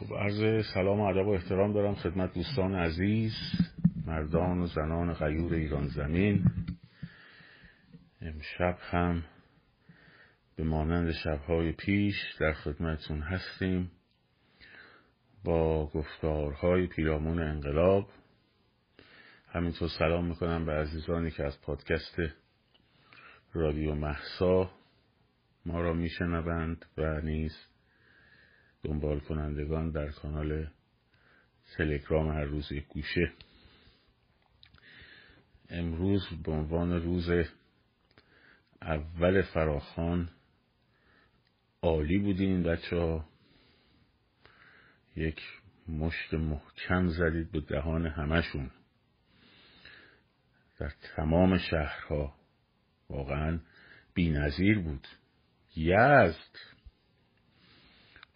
خب عرض سلام و ادب و احترام دارم خدمت دوستان عزیز مردان و زنان غیور ایران زمین. امشب هم به مانند شبهای پیش در خدمتون هستیم با گفتارهای پیرامون انقلاب. همینطور سلام می‌کنم به عزیزانی که از پادکست رادیو محسا ما را میشنوند و نیز دنبال کنندگان در کانال تلگرام هر روز یک گوشه. امروز به عنوان روز اول فراخان عالی بودین بچه ها. یک مشت محکم زدید به دهان همشون در تمام شهرها واقعا بی نظیر بود. یزد!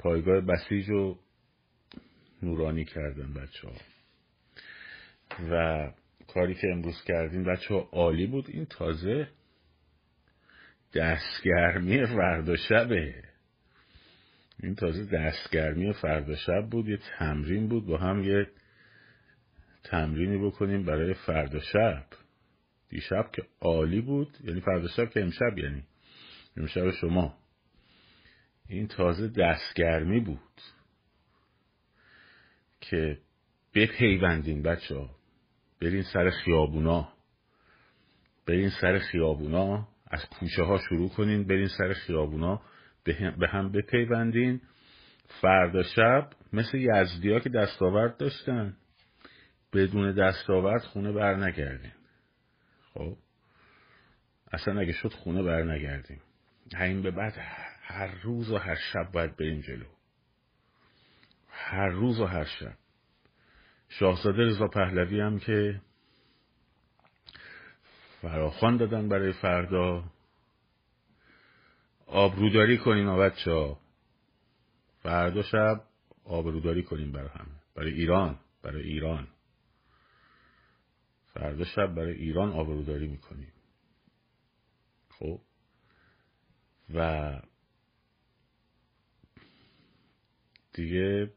پایگاه بسیج رو نورانی کردن بچه ها و کاری که امروز کردیم بچه ها عالی بود. این تازه دستگرمی فردا شبه. این تازه دستگرمی فردا شب بود. یه تمرین بود. با هم یه تمرینی بکنیم برای فردا شب. دیشب که عالی بود. یعنی فردا شب که امشب یعنی امشب شما. این تازه دستگرمی بود که بپیوندین بچه ها برین سر خیابونا. برین سر خیابونا. از کوچه ها شروع کنین برین سر خیابونا. به هم بپیوندین. فردا شب مثل یزدی ها که دستاورد داشتن. بدون دستاورد خونه بر نگردین خب؟ اصلا اگه شد خونه بر نگردیم همین به بعد. هر روز و هر شب باید بریم جلو. هر روز و هر شب. شاهزاده رضا پهلوی هم که فراخوان دادن برای فردا. آبروداری کنیم و بچه ها فردا شب آبروداری کنیم برای همه. برای ایران برای ایران. فردا شب برای ایران آبروداری می‌کنیم. خب؟ و دیگه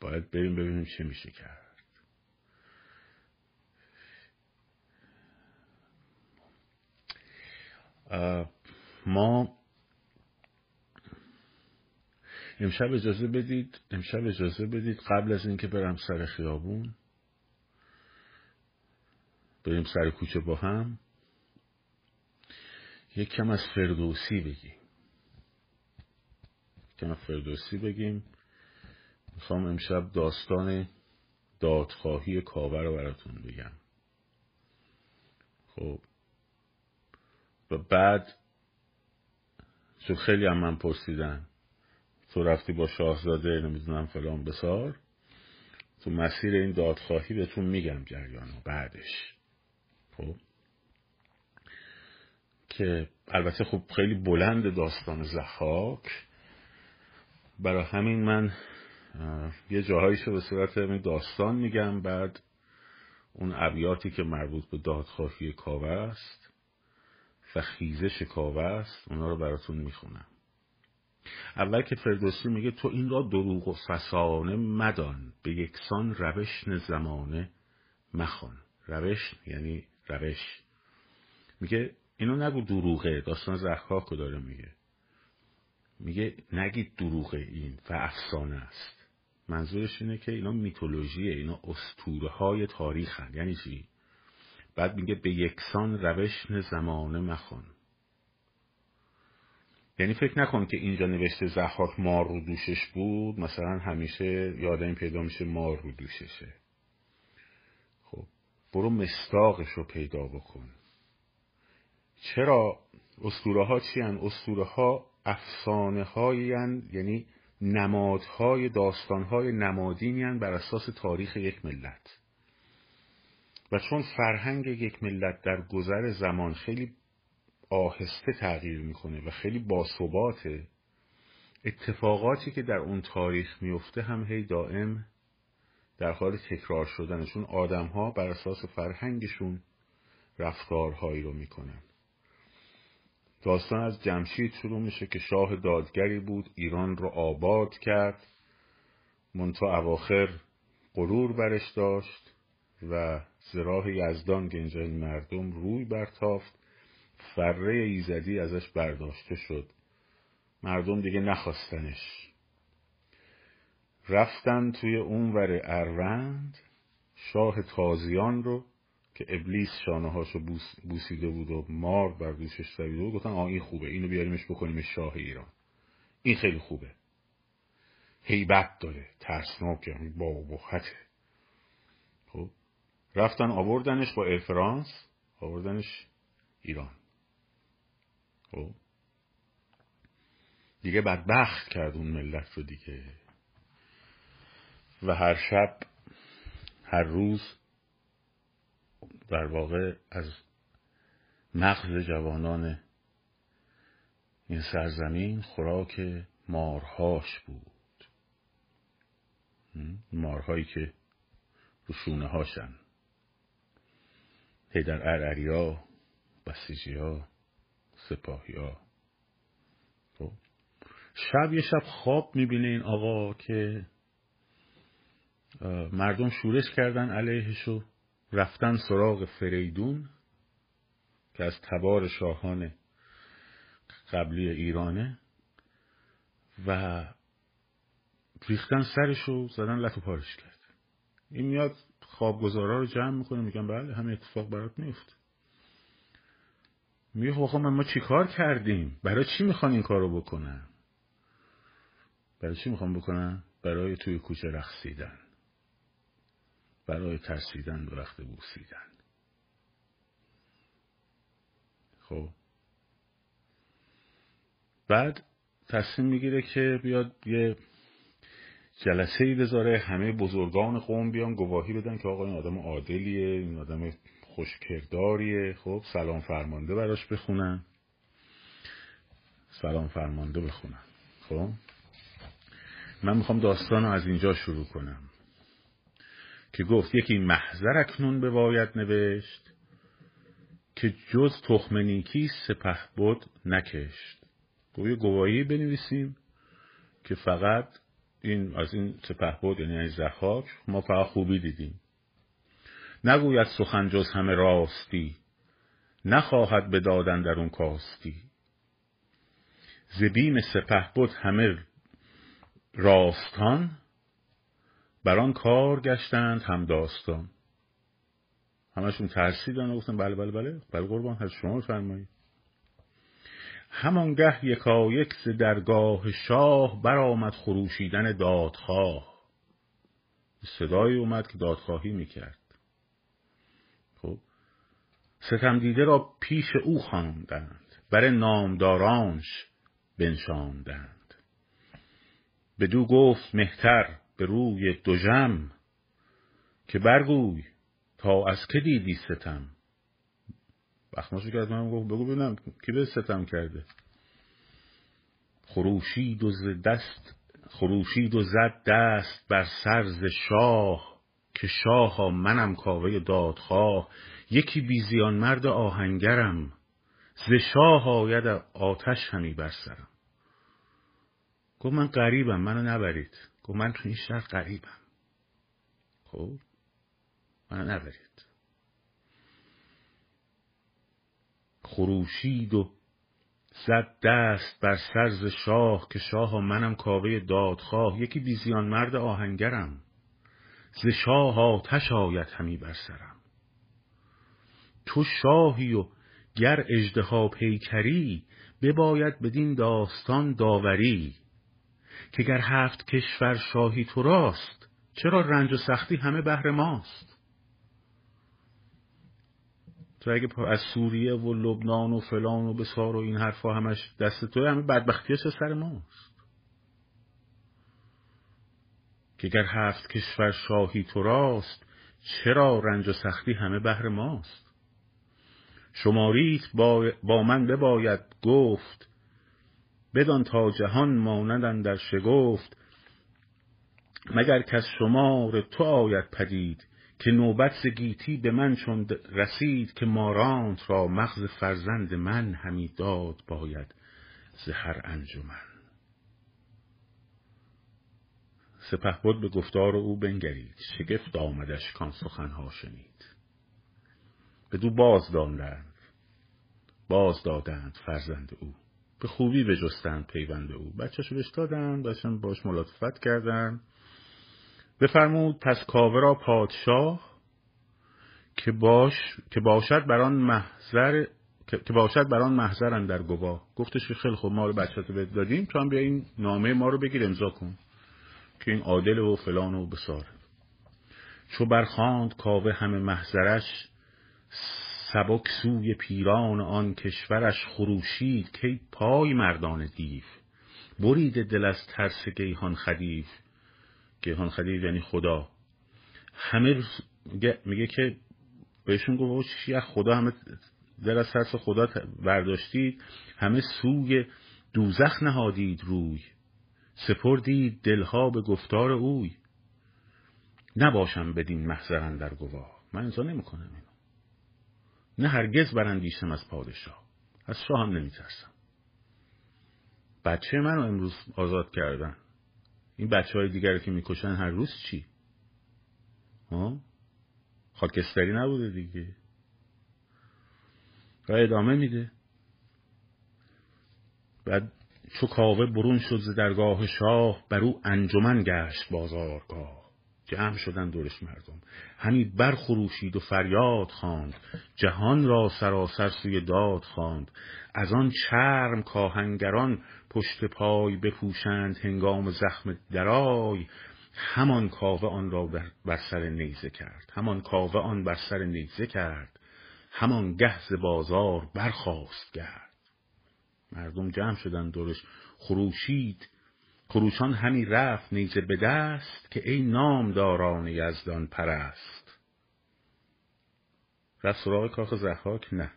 باید بریم ببینیم چه میشه کرد. ما امشب اجازه بدید امشب اجازه بدید قبل از اینکه برم سر خیابون بریم سر کوچه با هم یک کم از فردوسی بگیم. کم فردوسی بگیم. می‌خوام امشب داستان دادخواهی کاوه رو براتون بگم. خب. و بعد چون خیلی هم من پرسیدن تو رفتی با شاهزاده نمی‌دونم فلان بسار تو مسیر این دادخواهی بهتون میگم جریان بعدش. خب. که البته خب خیلی بلند داستان زخاک برای همین من یه جاهایشو به صورت داستان میگم بعد اون ابیاتی که مربوط به دادخواهی کاوه است و خیزش کاوه است اونا رو براتون می‌خونم. اول که فردوسی میگه تو این را دروغ و فسانه مدان به یکسان روش زمانه مخوان. روش یعنی روش. میگه اینو نگو دروغه داستان زخاکو داره میگه. میگه نگید دروغه این و افسانه است منظورش اینه که اینا میتولوژیه اینا استوره های تاریخ هن. یعنی چی؟ بعد میگه به یکسان روش زمانه مخوان یعنی فکر نکن که اینجا نوشته زخاک مار رو دوشش بود مثلا همیشه یاد این پیدا میشه مار رو دوششه خب برو مستاقش رو پیدا بکن چرا اسطوره ها چی هن؟ اسطوره ها افسانه یعنی نمادهای داستانهای نمادینی بر اساس تاریخ یک ملت. و چون فرهنگ یک ملت در گذر زمان خیلی آهسته تغییر می‌کنه و خیلی باثباته اتفاقاتی که در اون تاریخ میفته هم هی دائم در حال تکرار شدنشون ها بر اساس فرهنگشون رفتارهایی رو می‌کنن. داستان از جمشید شروع میشه که شاه دادگری بود ایران رو آباد کرد. منتا اواخر غرور برش داشت و زراح یزدان گنج مردم روی برتافت. فره ایزدی ازش برداشته شد. مردم دیگه نخواستنش. رفتن توی اون ور اروند شاه تازیان رو که ابلیس شانه هاشو بوسیده بود و مار بر دوشش دویده بود. گفتن آه این خوبه اینو بیاریمش بکنیم شاه ایران. این خیلی خوبه. هیبت داره ترسناکه با بخته. خب رفتن آوردنش با افرانس آوردنش ایران. خب دیگه بدبخت کرد اون ملت رو دیگه. و هر شب هر روز در واقع از مغز جوانان این سرزمین خوراک مارهاش بود. مارهایی که رو شونه هاشن. در ارعریا بسیجی ها سپاهی ها خب. شب یه شب خواب می‌بینه این آقا که مردم شورش کردن علیهشو. رفتن سراغ فریدون که از تبار شاهان قبلی ایرانه و ریختن سرشو زدن لط و پارش کرد. این میاد خوابگزارا رو جمع می‌کنه میگن بله همه اتفاق برات میفت میگه خب ما چیکار کردیم؟ برای چی می‌خوان این کارو بکنن؟ برای چی می‌خوان بکنن؟ برای توی کوچه رقصیدن. برای ترسیدن به وقت بوسیدن. خب. بعد تصمیم می‌گیره که بیاد یه جلسه ای بذاره همه بزرگان قوم بیان گواهی بدن که آقا این آدم عادلیه این آدم خوشکرداریه. خب سلام فرمانده براش بخونن. سلام فرمانده بخونن. خب. من می‌خوام داستان رو از اینجا شروع کنم. که گفت یکی محضر اکنون بباید نوشت که جز تخم نیکی سپه بود نکشت. گوی گواهی بنویسیم که فقط این از این سپه بود یعنی از زخاک ما فقط خوبی دیدیم. نگوید سخن جز همه راستی نخواهد به دادن در اون کاستی. زبیم سپه بود همه راستان بر آن کار گشتند هم داستان. همشون ترسیدن و گفتن بله بله بله بله قربان از شما فرمایید همانگه یکایک ز درگاه شاه برآمد خروشیدن دادخواه. صدایی اومد که دادخواهی می‌کرد. خب ستم دیده را پیش او خواندند بر نامدارانش بنشاندند. بدو گفت مهتر به روی دوژم که برگوی تا از که دیدی ستم. بخماشو کرد من گفت بگو ببینم کی به ستم کرده. خروشید و دست خروشید و زد دست بر سرز شاه که شاه منم کاوه دادخواه. یکی بیزیان مرد آهنگرم ز شاه آید آتش همی بر سرم. گفت من قریبم منو نبرید. گفت من تو این شهر قریبم خب؟ منو نبرید. خروشید و زد دست بر سرز شاه که شاه و منم کاوه دادخواه. یکی بیزیان مرد آهنگرم. ز شاه آتش آید همی بر سرم. تو شاهی و گر اژدها پیکری بباید بدین داستان داوری. که گر هفت کشور شاهی تو راست چرا رنج و سختی همه بهر ماست؟ تو اگه از سوریه و لبنان و فلان و بسار و این حرفا همش دست تو همه بدبختی سر ماست؟ که گر هفت کشور شاهی تو راست چرا رنج و سختی همه بهر ماست؟ شماریت با, با من بباید گفت بدان تا جهان ماندن در شگفت مگر کس شمار تو آید پدید که نوبت گیتی به من چون رسید که مارانت را مغز فرزند من همی داد باید ز هر انجمن. سپه بود به گفتار او بنگرید شگفت آمدش کان سخنها شنید. بدو باز داندند باز دادند فرزند او. به خوبی بجستند پیوند او. بچهشو بهش دادن بچه‌ش باش ملاطفت کردن. بفرمود پس کاوه را پادشاه که باش که باشد بر آن محضر که باشد بر آن محضر در گواه. گفتش که خیلی خوب ما رو بچه‌تو بهت دادیم تو هم بیا این نامه ما رو بگیر امضا کن. که این عادل و فلان و بسار. چو برخاند کاوه همه محضرش سبک سوی پیران آن کشورش خروشید که پای مردان دیو. برید دل از ترس گیهان خدیف گیهان خدیف یعنی خدا. همه میگه, که بهشون گفت چی خدا همه دل از ترس خدا برداشتید. همه سوی دوزخ نهادید روی. سپردید دلها به گفتار اوی. نباشم بدین محضرن در گواه. من امضا نمی‌کنم. نه هرگز برندیشم از پادشاه. از شاه هم نمیترسم. بچه منو امروز آزاد کردن. این بچه های دیگر که می‌کشن هر روز چی؟ ها؟ خاکستری نبوده دیگه. و ادامه میده. بعد چو کاوه برون شد ز درگاه شاه بر او انجمن گشت بازارگاه. جمع شدن دورش مردم. همی برخروشید و فریاد خواند. جهان را سراسر سوی داد خواند. از آن چرم کاهنگران پشت پای بپوشند هنگام زخم درای. همان کاوه آن را بر سر نیزه کرد. همان کاوه آن بر سر نیزه کرد. همان گهز بازار برخواست گرد. مردم جمع شدن دورش. خروشید خروشان همی رفت نیزه به دست که ای نامداران یزدان پرست. رفت سراغ کاخ زحاک نه.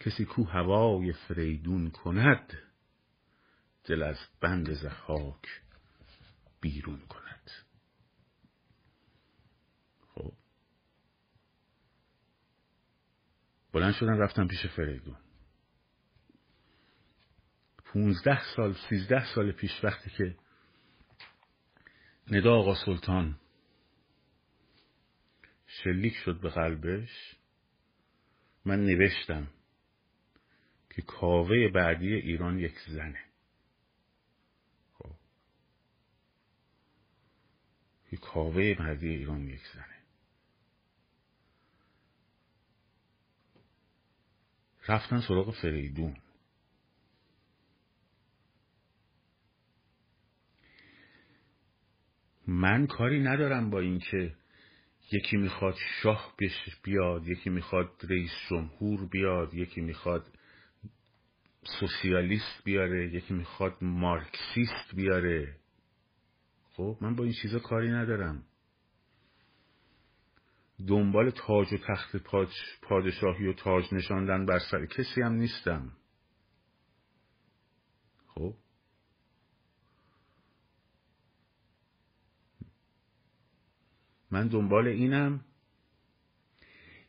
کسی کو هوای فریدون کند دل از بند زحاک بیرون کند. خب. بلند شدن رفتن پیش فریدون. پونزده سال سیزده سال پیش وقتی که ندا آقا سلطان شلیک شد به قلبش من نوشتم که کاوه بعدی ایران یک زنه. خب. که کاوه بعدی ایران یک زنه. رفتن سراغ فریدون. من کاری ندارم با اینکه یکی می‌خواد شاه بیاد یکی می‌خواد رئیس جمهور بیاد یکی می‌خواد سوسیالیست بیاره یکی می‌خواد مارکسیست بیاره. خب من با این چیزا کاری ندارم. دنبال تاج و تخت پادشاهی و تاج نشاندن بر سر کسی هم نیستم خب من دنبال اینم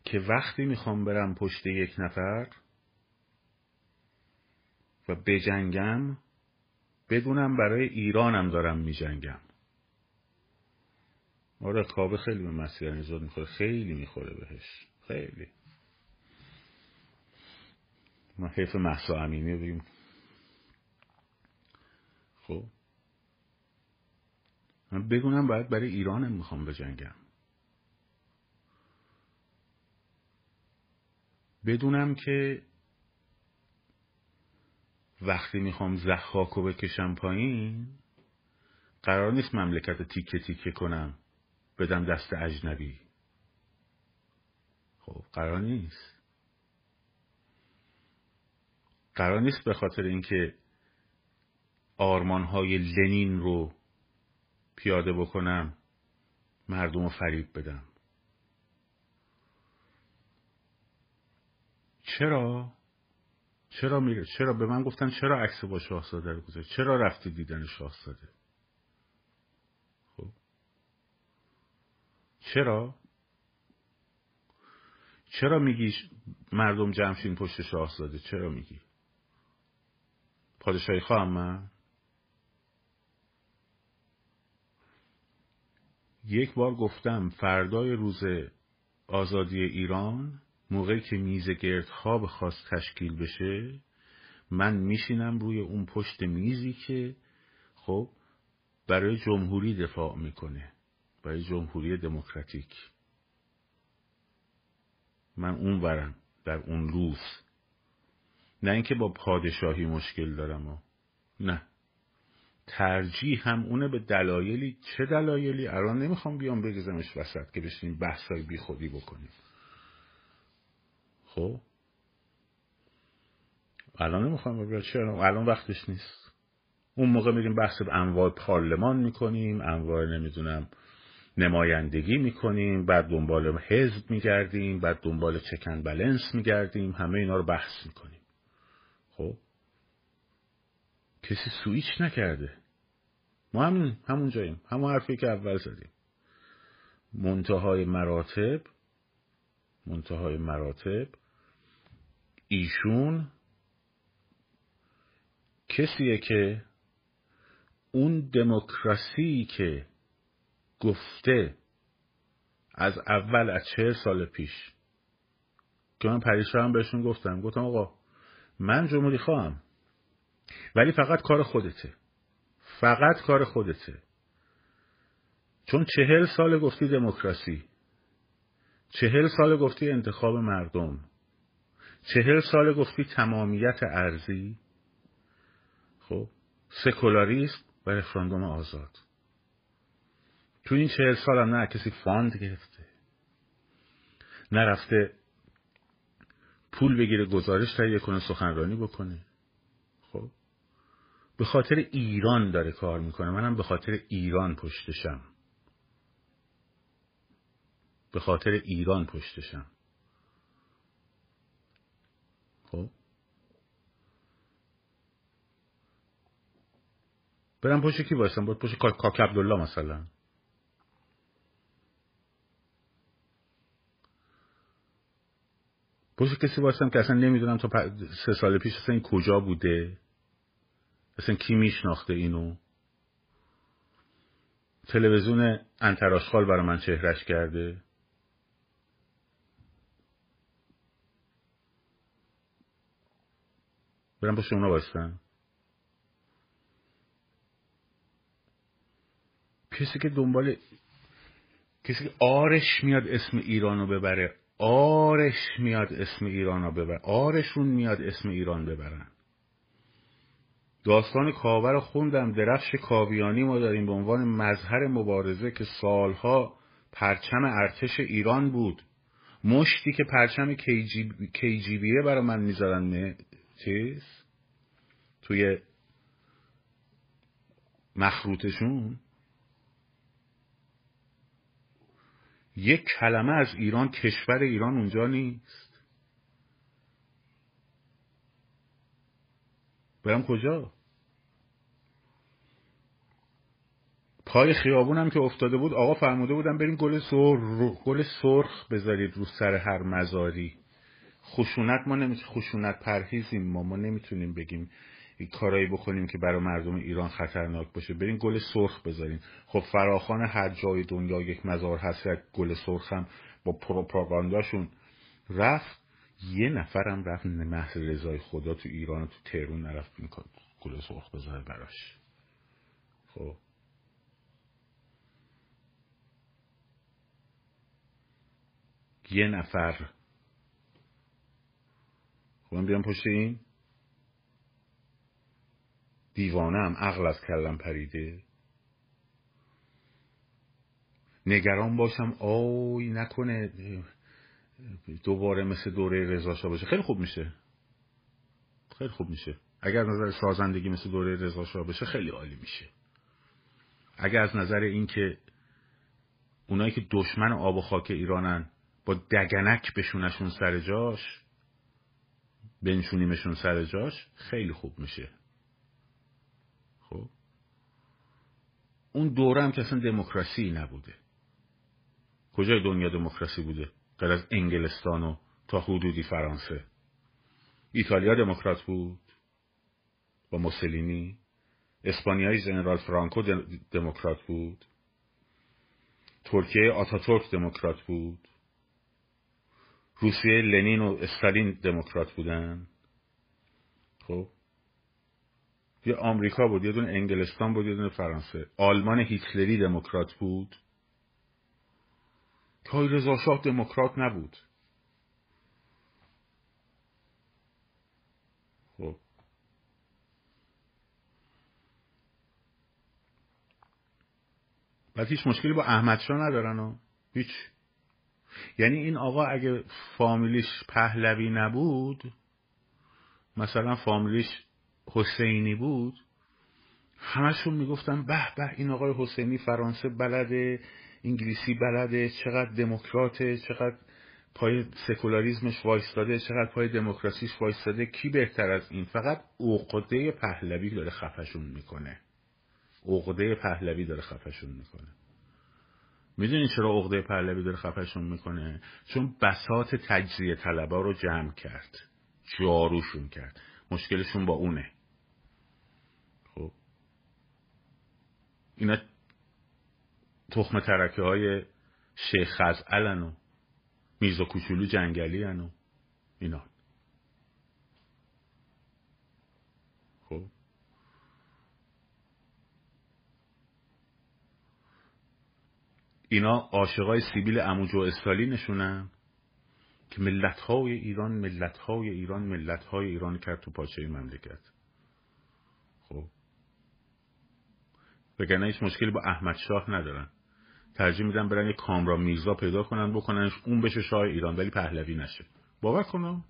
که وقتی می‌خوام برم پشت یک نفر و بجنگم بدونم برای ایرانم دارم میجنگم. آره کابه خیلی به مسیح نزاد می‌خوره. خیلی می‌خوره بهش. خیلی. ما حیف محسا امینی بگیم خب. من بدونم باید برای ایرانم می‌خوام بجنگم. بدونم که وقتی می‌خوام زخاکو بکشم پایین قرار نیست مملکت تیکه تیکه کنم بدم دست اجنبی. خب قرار نیست. قرار نیست به خاطر اینکه آرمان های لنین رو پیاده بکنم مردم رو فریب بدم. چرا؟ چرا میره؟ چرا؟ به من گفتن چرا عکس با شاهزاده رو گذاری چرا رفتی دیدن شاهزاده؟ خب. چرا؟ چرا میگی مردم جمشین پشت شاهزاده؟ چرا میگی؟ پادشاهی خواهم من؟ یک بار گفتم فردای روز آزادی ایران موقعی که میز گردخواب خواست تشکیل بشه من میشینم روی اون پشت میزی که خب برای جمهوری دفاع می‌کنه برای جمهوری دموکراتیک. من اون برم در اون روز. نه اینکه با پادشاهی مشکل دارم و نه. ترجیح هم اونه به دلایلی. چه دلایلی؟ الان نمی‌خوام بیام بگذمش وسط که بشینیم بحثای بی خودی بکنیم. خب؟ الان نمی‌خوام چرا. الان وقتش نیست. اون موقع میریم بحث انواع پارلمان می‌کنیم انواع نمی‌دونم نمایندگی می‌کنیم بعد دنبال حزب میگردیم بعد دنبال چکن بلنس میگردیم همه اینا رو بحث می‌کنیم. خب؟ کسی سویچ نکرده. ما همون همون جاییم. همون حرفی که اول زدیم. منتهای مراتب منتهای مراتب ایشون کسیه که اون دموکراسی که گفته از اول از چهل سال پیش. که من پریشا هم بهشون گفتم. گفتم آقا من جمهوری خواهم. ولی فقط کار خودته. فقط کار خودته. چون چهل سال گفتی دموکراسی. چهل سال گفتی انتخاب مردم. چهل سال گفتی تمامیت ارضی خب سکولاریست و رفراندوم آزاد. تو این چهل سال هم نه کسی fund گرفته. نرفته پول بگیره گزارش تهیه کنه سخنرانی بکنه. به خاطر ایران داره کار می‌کنه. منم به خاطر ایران پشتشم. به خاطر ایران پشتشم. خب؟ برم پشت کی باشم باید پشت کاک عبدالله مثلا. پشت کسی باشم که اصلا نمی‌دونم تا سه سال پیش اصلا این کجا بوده؟ اصلا کی میشناخته اینو؟ تلویزیون انتراشخال برای من چهرش کرده؟ برم پشت اونا باشتن کسی که دنبال کسی که آرش میاد اسم ایرانو ببره. آرش میاد اسم ایران رو ببر آرشون میاد اسم ایران ببرن. داستان کاوه رو خوندم. درفش کاویانی ما داریم به عنوان مظهر مبارزه که سالها پرچم ارتش ایران بود. مشتی که پرچم کیجیبیه برای من می‌ذارن چیز؟ توی مخروطشون؟ یک کلمه از ایران کشور ایران اونجا نیست. برم کجا؟ پای خیابونم که افتاده بود آقا فرموده بودم بریم گل سرخ. گل سرخ بذارید رو سر هر مزاری. خشونت ما نمی‌تونیم خشونت پرهیزیم ما. ما نمی‌تونیم بگیم کارایی بکنیم که برای مردم ایران خطرناک باشه. برین گل سرخ بذارین خب فراخان هر جای دنیا یک مزار هست یک گل سرخ هم با پروپاگانداشون. رفت یه نفرم رفت محض رضای خدا تو ایران تو تهرون نرفت این گل سرخ بذاره براش. خب. یه نفر. من بیام پشت این. دیوانم عقل از کلم پریده. نگران باشم آی نکنه. دوباره مثل دوره رضا باشه. خیلی خوب میشه. خیلی خوب میشه. اگر از نظر سازندگی مثل دوره رضا بشه خیلی عالی میشه. اگر از نظر اینکه اونایی که دشمن آب و خاک ایرانن با دگنک بشونشون سر جاش بنشونیمشون سر جاش خیلی خوب میشه. خب؟ اون دوره هم که اصلا دموکراسی نبوده. کجای دنیا دموکراسی بوده؟ غیر از انگلستان و تا حدودی فرانسه. ایتالیا دموکرات بود؟ با موسولینی؟ اسپانیایی ژنرال فرانکو دموکرات بود؟ ترکیه آتاتورک دموکرات بود؟ روسیه لنین و استالین دموکرات بودن. خب؟ یه آمریکا بود یه دونه انگلستان بود یه دونه فرانسه. آلمان هیتلری دموکرات بود. تای رضا دموکرات نبود. خب؟ بعد هیچ مشکلی با احمد شاه ندارن و هیچ. یعنی این آقا اگه فامیلیش پهلوی نبود مثلا فامیلیش حسینی بود همشون می‌گفتن به به این آقای حسینی فرانسه بلده انگلیسی بلده چقدر دموکراته چقدر پای سکولاریزمش وایستاده چقدر پای دموکراسیش وایستاده کی بهتر از این؟ فقط عقده پهلوی داره خفشون می‌کنه. عقده پهلوی داره خفشون می‌کنه. می‌دونین چرا عقده پهلوی داره خفشون می‌کنه؟ چون بسات تجزیه طلبا رو جمع کرد. جاروشون کرد. مشکلشون با اونه. خب. اینا تخم ترکه های شیخ خزعلن و میرزا کوچولو جنگلی و اینا خب اینا عاشقای سیبیل اموجو استالینشونن که ملت های ایران ملت های ایران ملت های ایران کرد تو پاچه مملکت. خب. بگرنه هیچ مشکلی با احمد شاه ندارن. ترجیح میدن برن یه کامرا میرزا پیدا کنن بکننش اون بشه شاه ایران ولی پهلوی نشه. باور کنم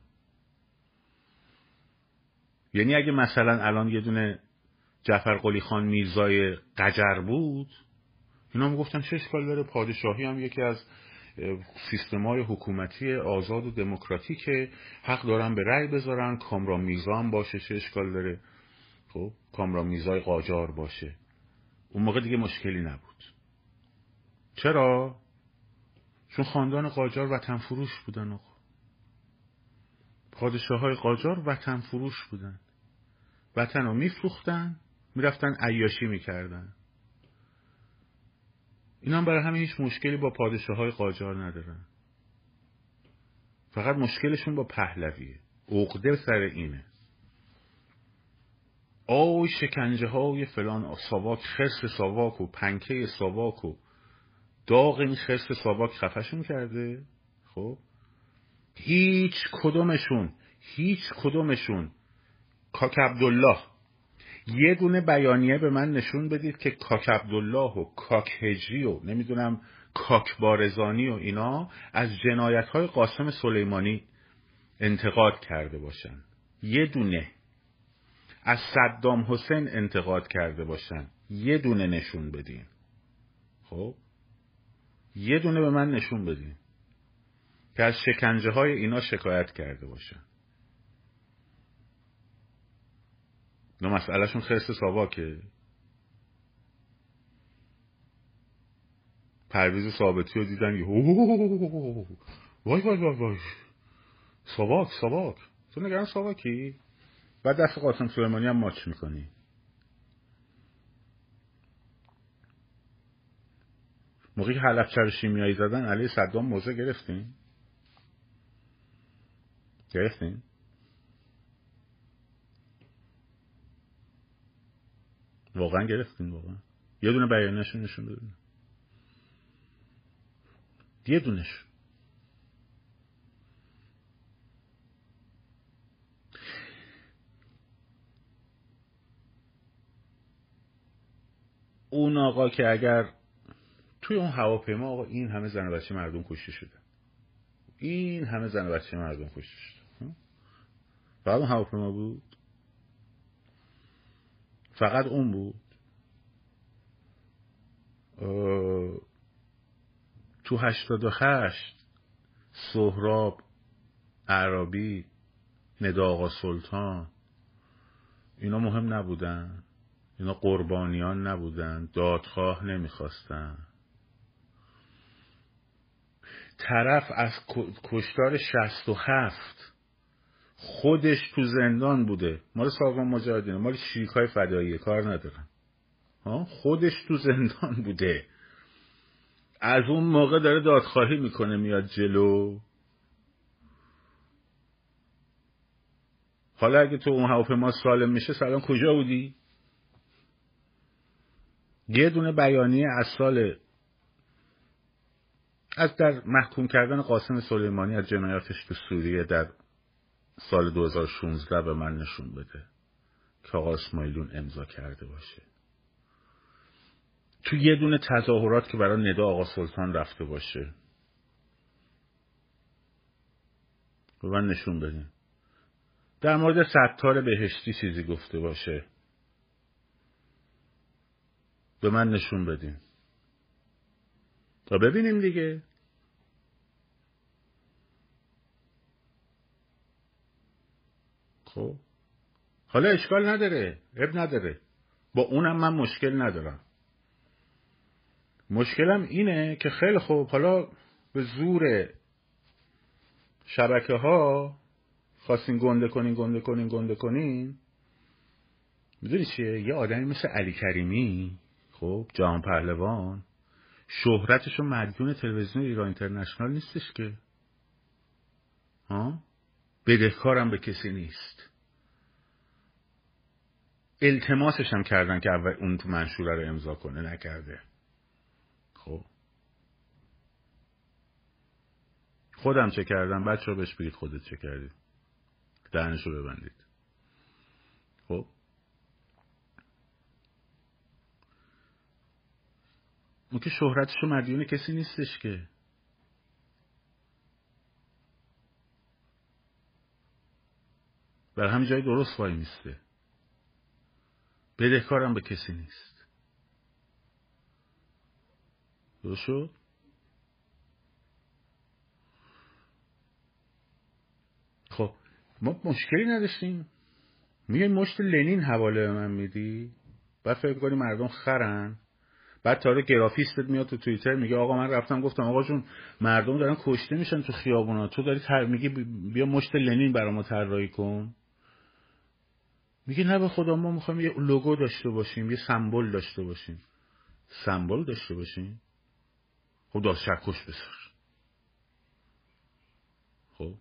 یعنی اگه مثلا الان یه دونه جعفر قلی خان میرزای قجر بود اینا می‌گفتن چه اشکال داره؟ پادشاهی هم یکی از سیستم های حکومتی آزاد و دموکراتیکه. حق دارن به رأی بذارن کامران میزا هم باشه چه اشکال داره؟ خب کامران میزای قاجار باشه. اون موقع دیگه مشکلی نبود. چرا؟ چون خاندان قاجار وطن فروش بودن. آقا پادشاه های قاجار وطن فروش بودن. وطن رو میفروختن می‌رفتن عیاشی می‌کردن. این هم برای همین هیچ مشکلی با پادشاه های قاجار ندارن. فقط مشکلشون با پهلویه. عقده سر اینه. آی شکنجه های فلان ساواک خرس ساواک و پنکه ساواک و داغ این خرس ساواک خفشون کرده؟ خب؟ هیچ کدومشون هیچ کدومشون. کاک عبدالله. یه دونه بیانیه به من نشون بدید که کاک عبدالله و کاک هجری و نمی‌دونم کاک بارزانی و اینا از جنایت های قاسم سلیمانی انتقاد کرده باشن. یه دونه. از صدام حسین انتقاد کرده باشن. یه دونه نشون بدین. خب؟ یه دونه به من نشون بدین که از شکنجه های اینا شکایت کرده باشن. نه مسئلهشون خرس ساواکه پرویز ثابتی رو دیدن وای وای وای وای. ساواک ساواک تو نگران ساواکی بعد دست قاسم سلیمانی هم ماچ می‌کنی. موقعی که حلب رو شیمیایی زدن علیه صدام موزه گرفتین؟ گرفتین؟ واقعا گرفتین واقعا. یه دونه بیانشون نشون یه دونش اون آقا که اگر توی اون هواپیما آقا این همه زن و بچه مردم کشته شده. این همه زن و بچه مردم کشته شده. فقط اون هواپیما بود؟ فقط اون بود. تو هشتاد و هشت سهراب عربی ندا سلطان اینا مهم نبودن. اینا قربانیان نبودن. دادخواه نمی‌خواستن. طرف از کشتار شست و هفت خودش تو زندان بوده. مال سازمان مجاهدین مال شیک های فدایی. کار ندارن. خودش تو زندان بوده. از اون موقع داره دادخواهی می‌کنه میاد جلو. حالا اگه تو اون هواپیما سالم میشه سلام کجا بودی؟ یه دونه بیانیه از سال از در محکوم کردن قاسم سلیمانی از جنایاتش تو سوریه در سال 2016 به من نشون بده که آقا اسماعیلون امضا کرده باشه. تو یه دونه تظاهرات که برای ندا آقا سلطان رفته باشه. به من نشون بدین در مورد ستار بهشتی چیزی گفته باشه. به من نشون بدین. تا ببینیم دیگه. خب. حالا اشکال نداره اب نداره. با اونم من مشکل ندارم. مشکلم اینه که خیلی خوب حالا به زور شبکه ها خواستین گنده کنین گنده کنین گنده کنین. می‌دونی چیه؟ یه آدمی مثل علی کریمی خب جهان پهلوان. شهرتش و مدیون تلویزیون ایران اینترنشنال نیستش که. ها؟ بدهکارم به کسی نیست. التماسش هم کردن که اول اون تو منشوره رو امضا کنه نکرده. خب. خودم چه کردم؟ بچه رو بهش بگید خودت چه کردی. دهنش رو ببندید. خب. اون که شهرتش و مدیون کسی نیستش که. بر همین جای درست وای میسته. بدهکارم به کسی نیست. درست شد؟ خب ما مشکلی نداشتیم. میگه مشت لنین حواله به من میدی؟ بعد فکر کنی مردم خرن؟ بعد تاره گرافیستت میاد تو توییتر میگه آقا من رفتم گفتم آقا جون مردم دارن کشته میشن تو خیابونا. تو داری تر میگی بیا مشت لنین برای ما طراحی کن. میگه نه به خدا ما می‌خوایم یه لوگو داشته باشیم یه سمبل داشته باشیم. سمبل داشته باشیم؟ خب داست چکش بسر خب.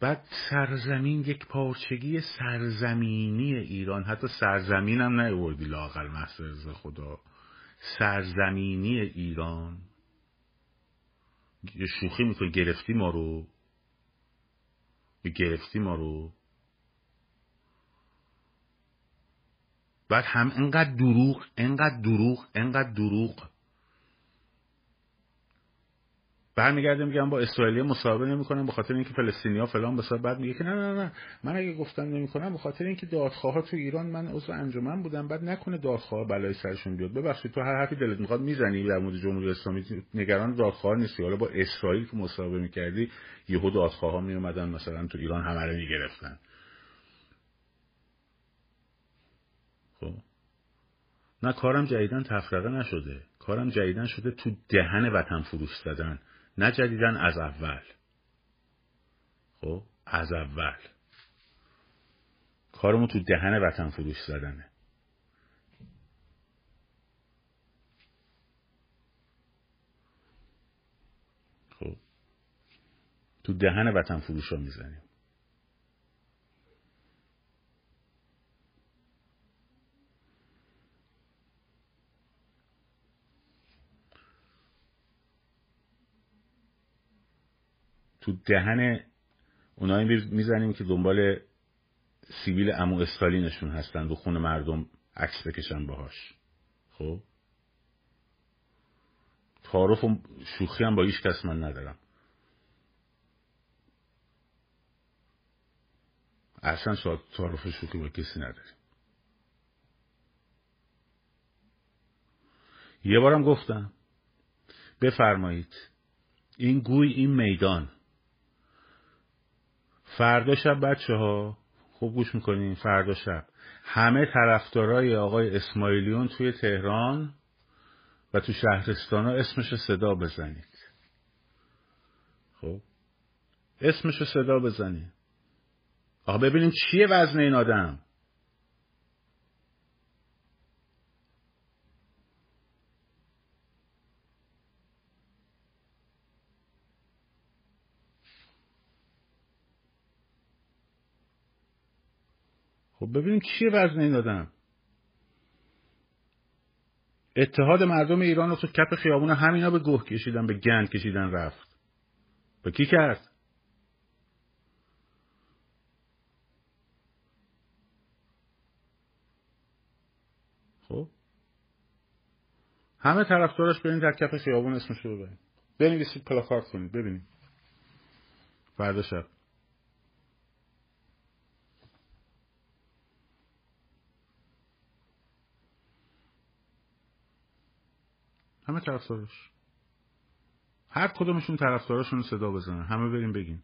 بعد سرزمین یک پارچگی سرزمینی ایران حتی سرزمین هم نیوردی لاغل محض خدا. سرزمینی ایران. شوخی می‌کنی گرفتی ما رو. گرفتی ما رو. بعد هم انقدر دروغ انقدر دروغ انقدر دروغ. برمیگرده میگم با اسرائیلی مصاحبه نمی‌کنم به خاطر اینکه فلسطینیا فلان بسا بعد میگه که نه نه نه. من اگه گفتم نمی‌کنم به خاطر اینکه دادخواه تو ایران من عضو انجمن بودم. بعد نکنه دادخواه بلای سرشون بیاد. ببخشید تو هر حرفی دلت می‌خواد می‌زنی در مورد جمهوری اسلامی. نگران دادخواه نیستی. حالا با اسرائیل که مصاحبه می‌کردی یهو دادخواه ها میومدن مثلا تو ایران همه می‌گرفتن. خب. نه کارم جدیدن تفرقه نشده. کارم جدیدن شده تو دهن وطن فروش زدن. نه جدیدن از اول. خب از اول. کارمون تو دهن وطن فروش زدنه. خب. تو دهن وطن فروش ها می‌زنیم. تو دهن اونایی می‌زنیم که دنبال سیویل امو استالینشون هستن و خون مردم عکس بکشن باهاش. خب؟ تعارف و شوخی هم با هیچ کس من ندارم. اصلا تعارف شوخی با کسی نداریم. یه بارم گفتم بفرمایید این گوی این میدان فردا شب بچه ها خوب گوش می‌کنین فردا شب. همه طرفدارای آقای اسماعیلیون توی تهران و تو شهرستان ها اسمش صدا بزنید. خب؟ اسمش صدا بزنید. آقا ببینیم چیه وزن این آدم؟ خب ببینیم چیه وزن این آدم. اتحاد مردم ایران رو تو کف خیابون همینا به گوه کشیدن به گند کشیدن رفت. به کی کرد؟ خب؟ همه طرفدارش برین در کف خیابون اسمش رو ببرین. بنویسید پلاکارد کنید ببینید فردا شب. همه طرفدارش هر کدومشون طرفداراشون رو صدا بزنن. همه بریم بگین.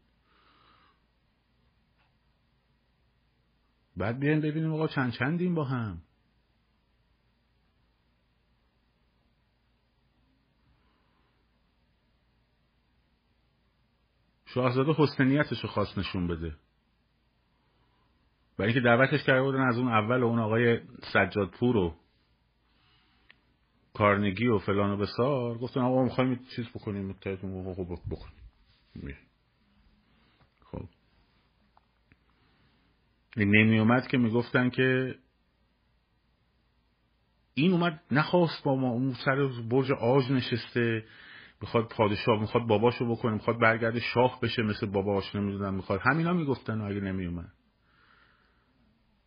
بعد بیاین ببینیم آقا چند چندیم با هم. شاهزاده حسنیتش رو خواست نشون بده. برای اینکه دعوتش کرده بودن از اون اول اون آقای سجادپور و کارنگی و فلان و بسار گفتن آقا می‌خوایم چیز بکنیم بکنیم خب نمی اومد که می‌گفتن که این اومد نخواست با ما اون سر برج آج نشسته می‌خواد پادشاه می‌خواد باباشو بکنه می‌خواد برگرده شاه بشه مثل باباش نمی‌دونم می‌خواد. همینا می‌گفتن اگه نمیومد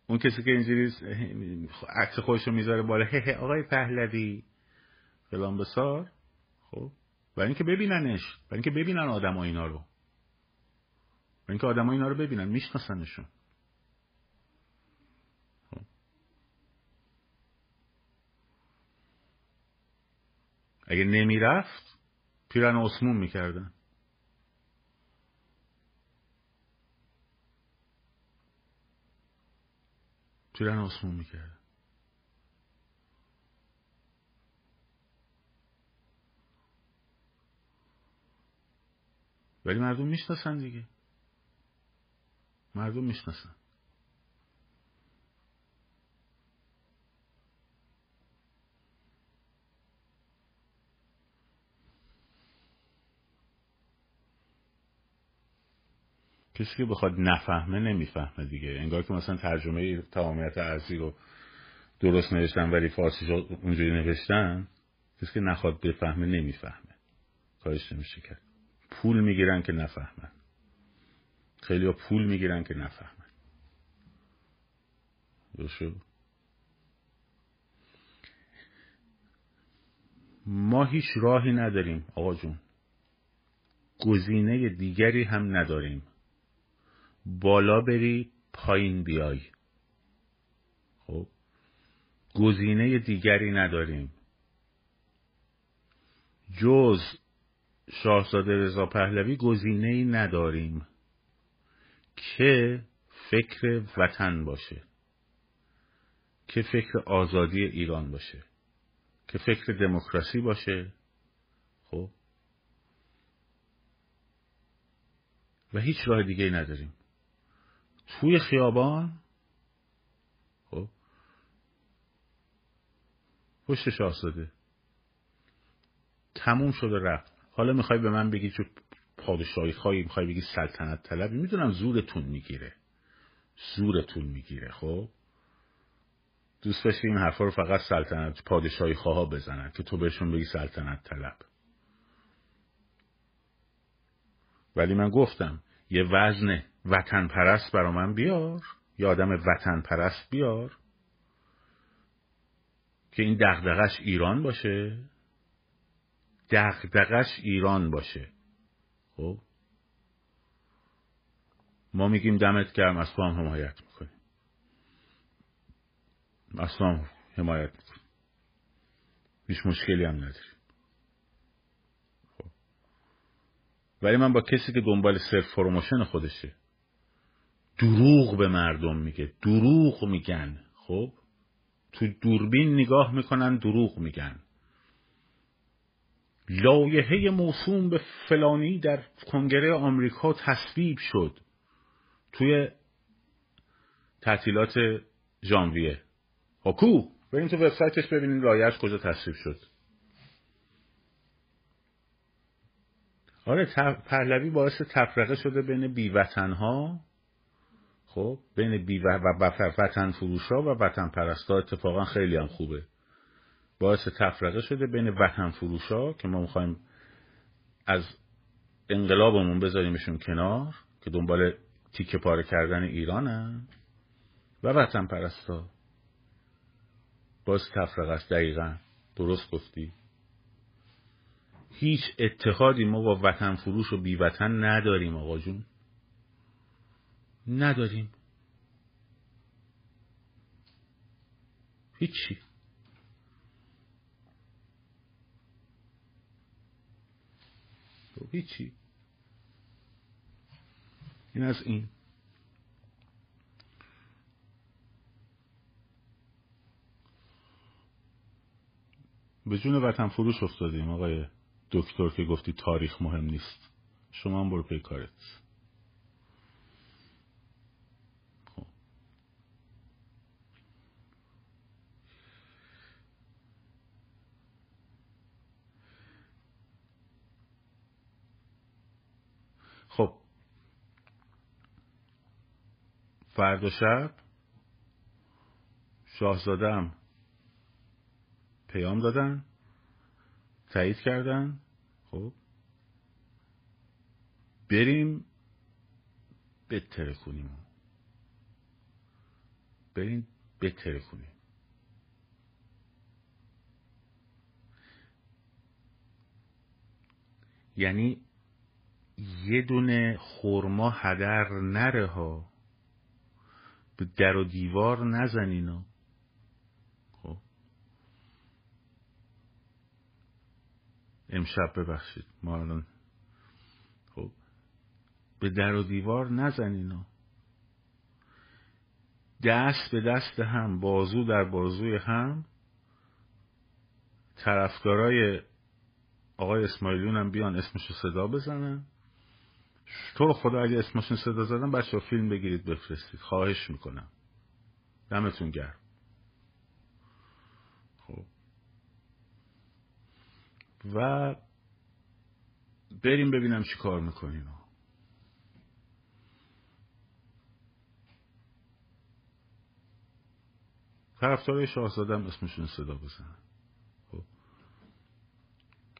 اون کسی که اینجوری عکس خودش رو می‌ذاره بالا هه آقای پهلوی. فلان بسار. خب. برای اینکه ببیننش برای اینکه ببینن آدم اینا رو. برای اینکه آدم اینا رو ببینن میشناسنشون. خب. اگه نمی‌رفت پیرن عثمون می‌کردن. پیرن عثمون می‌کردن ولی مردم می‌شناسن دیگه. مردم می‌شناسن. کسی که بخواد نفهمه نمی‌فهمه دیگه. انگار که مثلا ترجمه تمامیت ارزی رو درست نوشتن ولی فارسی اونجوری نوشتن کسی که نخواد بفهمه نمی‌فهمه. کارش نمیشه کرد. پول می‌گیرن که نفهمن. خیلی پول می‌گیرن که نفهمن. دوشو ما هیچ راهی نداریم آقا جون. گزینه دیگری هم نداریم. بالا بری پایین بیای. خب؟ گزینه دیگری نداریم. جز شاهزاده رضا پهلوی گزینه ای نداریم که فکر وطن باشه که فکر آزادی ایران باشه که فکر دموکراسی باشه. خب؟ و هیچ راه دیگه نداریم. توی خیابان خب؟ پشت شاهزاده. تموم شده رفت. حالا می‌خوای به من بگی چه پادشاهی خواهی می‌خوای بگی سلطنت طلبی می‌دونم زورتون می‌گیره. زورتون می‌گیره خب؟ دوست داشتی این حرفا رو فقط سلطنت پادشاهی خواه بزنن که تو بهشون بگی سلطنت طلب. ولی من گفتم یه وزن وطن پرست برا من بیار یه آدم وطن پرست بیار که این دغدغش ایران باشه. دغدغش ایران باشه. خب؟ ما میگیم دمت گرم از تو هم حمایت می‌کنیم. از تو هم حمایت می‌کنیم. هیچ مشکلی هم نداریم. خب؟ ولی من با کسی که دنبال صرف promotion خودشه دروغ به مردم میگه دروغ میگن. خب؟ تو دوربین نگاه می‌کنن دروغ میگن. لایحه موسوم به فلانی در کنگره آمریکا تصویب شد توی تعطیلات ژانویه. کو؟ بریم تو وبسایتش ببینید لایحهش کجا تصویب شد. آره پهلوی باعث تفرقه شده بین بیوطنها. خب بین بی و وطن فروشا و وطن پرستا اتفاقا خیلی هم خوبه. باعث تفرقه شده بین وطن فروشا که ما می‌خوایم از انقلابمون بذاریمشون کنار که دنبال تیکه پاره کردن ایرانن و وطن پرستا. باز تفرقه است دقیقا. درست گفتی. هیچ اتحادی ما با وطن فروش و بی وطن نداریم آقا جون. نداریم. هیچی. هیچی. این از این. به جون وطن فروش افتادیم آقای دکتر که گفتی تاریخ مهم نیست. شما هم برو پی کارت خب. خب فردا شب شاهزادم پیام دادن تایید کردن خب. بریم بتره کنیم بریم بتره کنیم یعنی یه دونه خورما هدر نره ها. به در و دیوار نزنینا امشب ببخشید ما الان خب. به در و دیوار نزن اینا دست به دست هم بازو در بازوی هم. طرفدارای آقای اسماعیلیون هم بیان اسمشو صدا بزنن. تو رو خدا اگه اسمشون صدا زدن بچه فیلم بگیرید بفرستید. خواهش می‌کنم. دمتون گرم. و بریم ببینم چی کار می‌کنین طرفدارای شاهزادم اسمشون صدا بزنن. خب.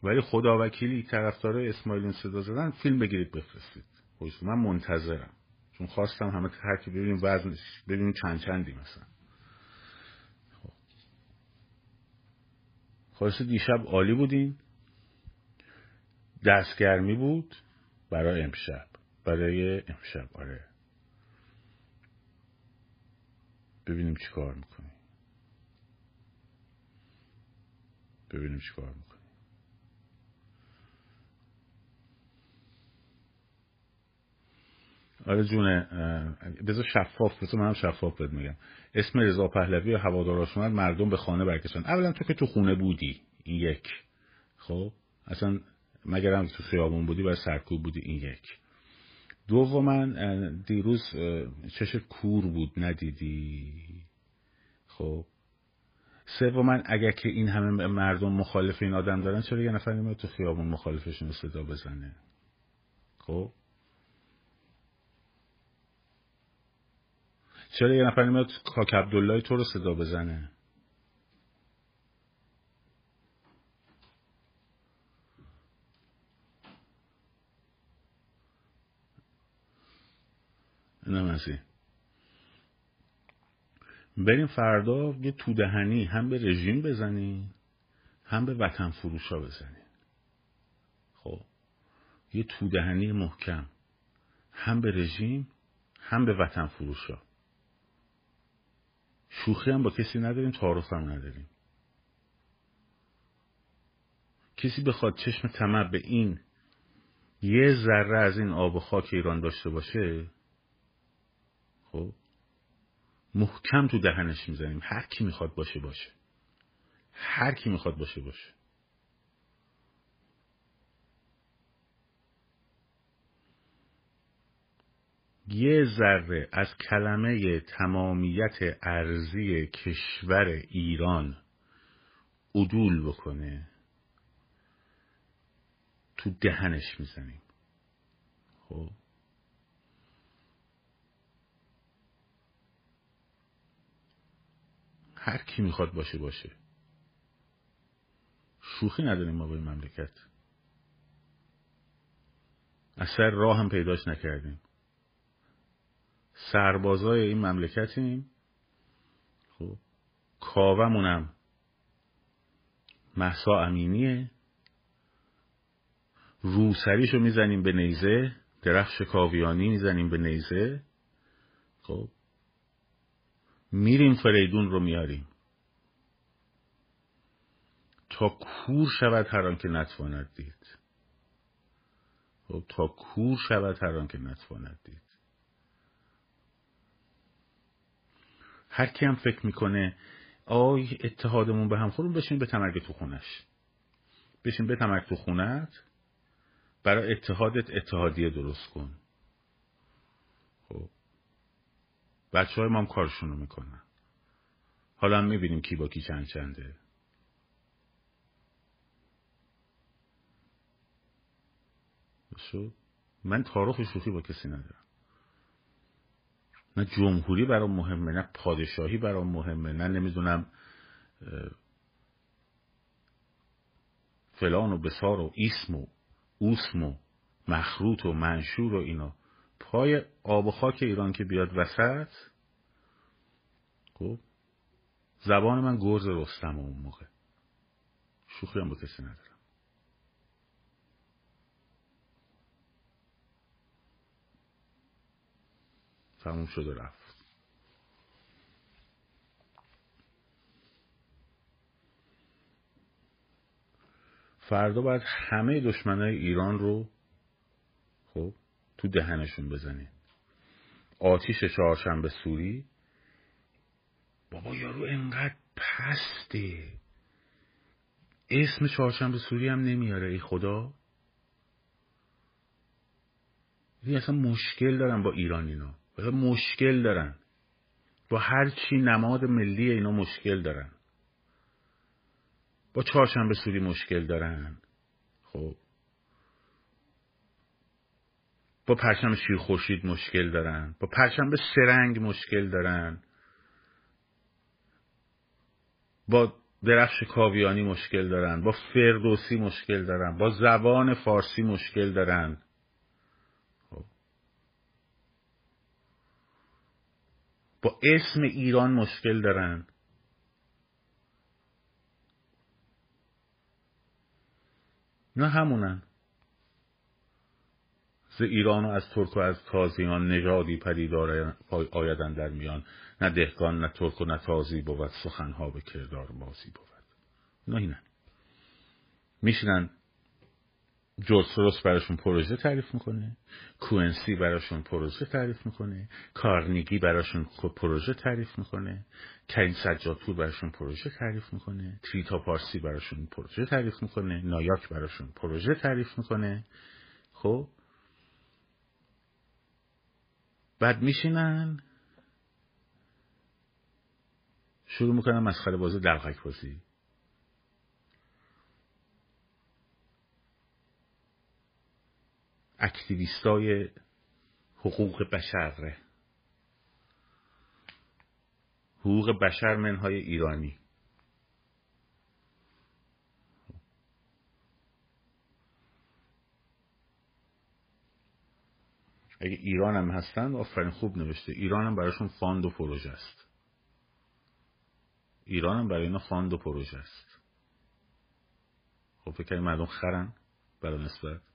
ولی خدا وکیلی طرفدارای اسماعیلون صدا زدن فیلم بگیرید بفرستید. من منتظرم. چون خواستم همه هر کی ببینیم وزنش ببینیم چند چندی مثلا. خب. دیشب عالی بودین. دستگرمی بود برای امشب. برای امشب آره. ببینیم چی کار می‌کنی ببینیم چی کار می‌کنی آره جونه بذار شفاف بذار منم شفاف بهت میگم. اسم رضا پهلوی و هواداراش اومد مردم به خانه برگشتن اولا تو که تو خونه بودی این یک. خب؟ اصلا مگرم تو خیابون بودی و سرکوب بودی این یک. دوما دیروز چش کور بود ندیدی؟ خب؟ من اگر که این همه مردم مخالف این آدم دارن چرا یه نفر نمیاد تو خیابون مخالفشون صدا بزنه؟ خب؟ چرا یه نفر نمیاد کاک عبدالله تو رو صدا بزنه؟ نمسی بریم فردا یه تودهنی هم به رژیم بزنی هم به وطن فروشا بزنی. خب. یه تودهنی محکم هم به رژیم هم به وطن فروشا. شوخی هم با کسی نداریم تعارف هم نداریم. کسی بخواد چشم طمع به این یه ذره از این آب و خاک ایران داشته باشه خب محکم تو دهنش می‌زنیم. هر کی می‌خواد باشه باشه. هر کی می‌خواد باشه باشه. یه ذره از کلمه تمامیت ارزی کشور ایران عدول بکنه تو دهنش می‌زنیم. خب؟ هر کی می‌خواد باشه باشه. شوخی نداریم ما با این مملکت. اثر راه هم پیداش نکردیم. سربازای این مملکتیم. خب کاومونم محسا امینیه. روسریشو می‌زنیم به نیزه درخش کاویانی می‌زنیم به نیزه. خب میریم فریدون رو میاریم تا کور شود هر که نتواند دید. خب تا کور شود هر که نتواند دید. هر کی هم فکر می‌کنه آی اتحادمون به هم خورون بشین به تمرگ تو خونش. بشین به تمرگ تو خونت برای اتحادت اتحادیه درست کن. خب. بچه های ما هم کارشونو می‌کنن. حالا هم می‌بینیم کی با کی چند چنده. من تاروخ شوخی با کسی ندارم. نه جمهوری برام مهمه نه پادشاهی برام مهمه نه نمی‌دونم فلان و بسار و اسم و اوسم و مخروط و منشور و اینا. پای آب و خاک ایران که بیاد وسط خب زبان من گرز رستم اون موقع. شوخی هم با کسی ندارم. تموم شد و رفت. فردا باید همه دشمنای ایران رو خب تو دهنشون بزنید آتیش چهارشنبه سوری. بابا یارو انقدر پسته. اسم چهارشنبه سوری هم نمیاره ای خدا. این اصلا مشکل دارن با ایران اینا. مشکل دارن. با هر چی نماد ملی اینا مشکل دارن. با چهارشنبه سوری مشکل دارن. خب. با پرچم شیر خورشید مشکل دارن. با پرچم سرنگ مشکل دارن. با درخش کاویانی مشکل دارن. با فردوسی مشکل دارن. با زبان فارسی مشکل دارن. با اسم ایران مشکل دارن. نه همونن. ز ایران و از ترک و از تازیان نژادی پدیدار آیدن در میان. نه دهکان نه ترک و نه تازی بود. سخنها به کردار بازی بود. نه اینن. میشنن جورج براشون پروژه تعریف می‌کنه. کوئنسی براشون پروژه تعریف می‌کنه. کارنیگی براشون پروژه تعریف می‌کنه. کرین سجادپور براشون پروژه تعریف می‌کنه. تریتا پارسی براشون پروژه تعریف می‌کنه. نایاک براشون پروژه تعریف می‌کنه. خب؟ بعد میشینن. شروع می‌کنن مسخره بازی دلغک بازی. activist ای حقوق بشر. حقوق بشر منهای ایرانی. اگه ایران هم هستن آفرین خوب نوشته. ایران هم براشون fund و پروژه است. ایران هم برای اینا fund و پروژه است. خب فکر مردم خرن برای نسبت.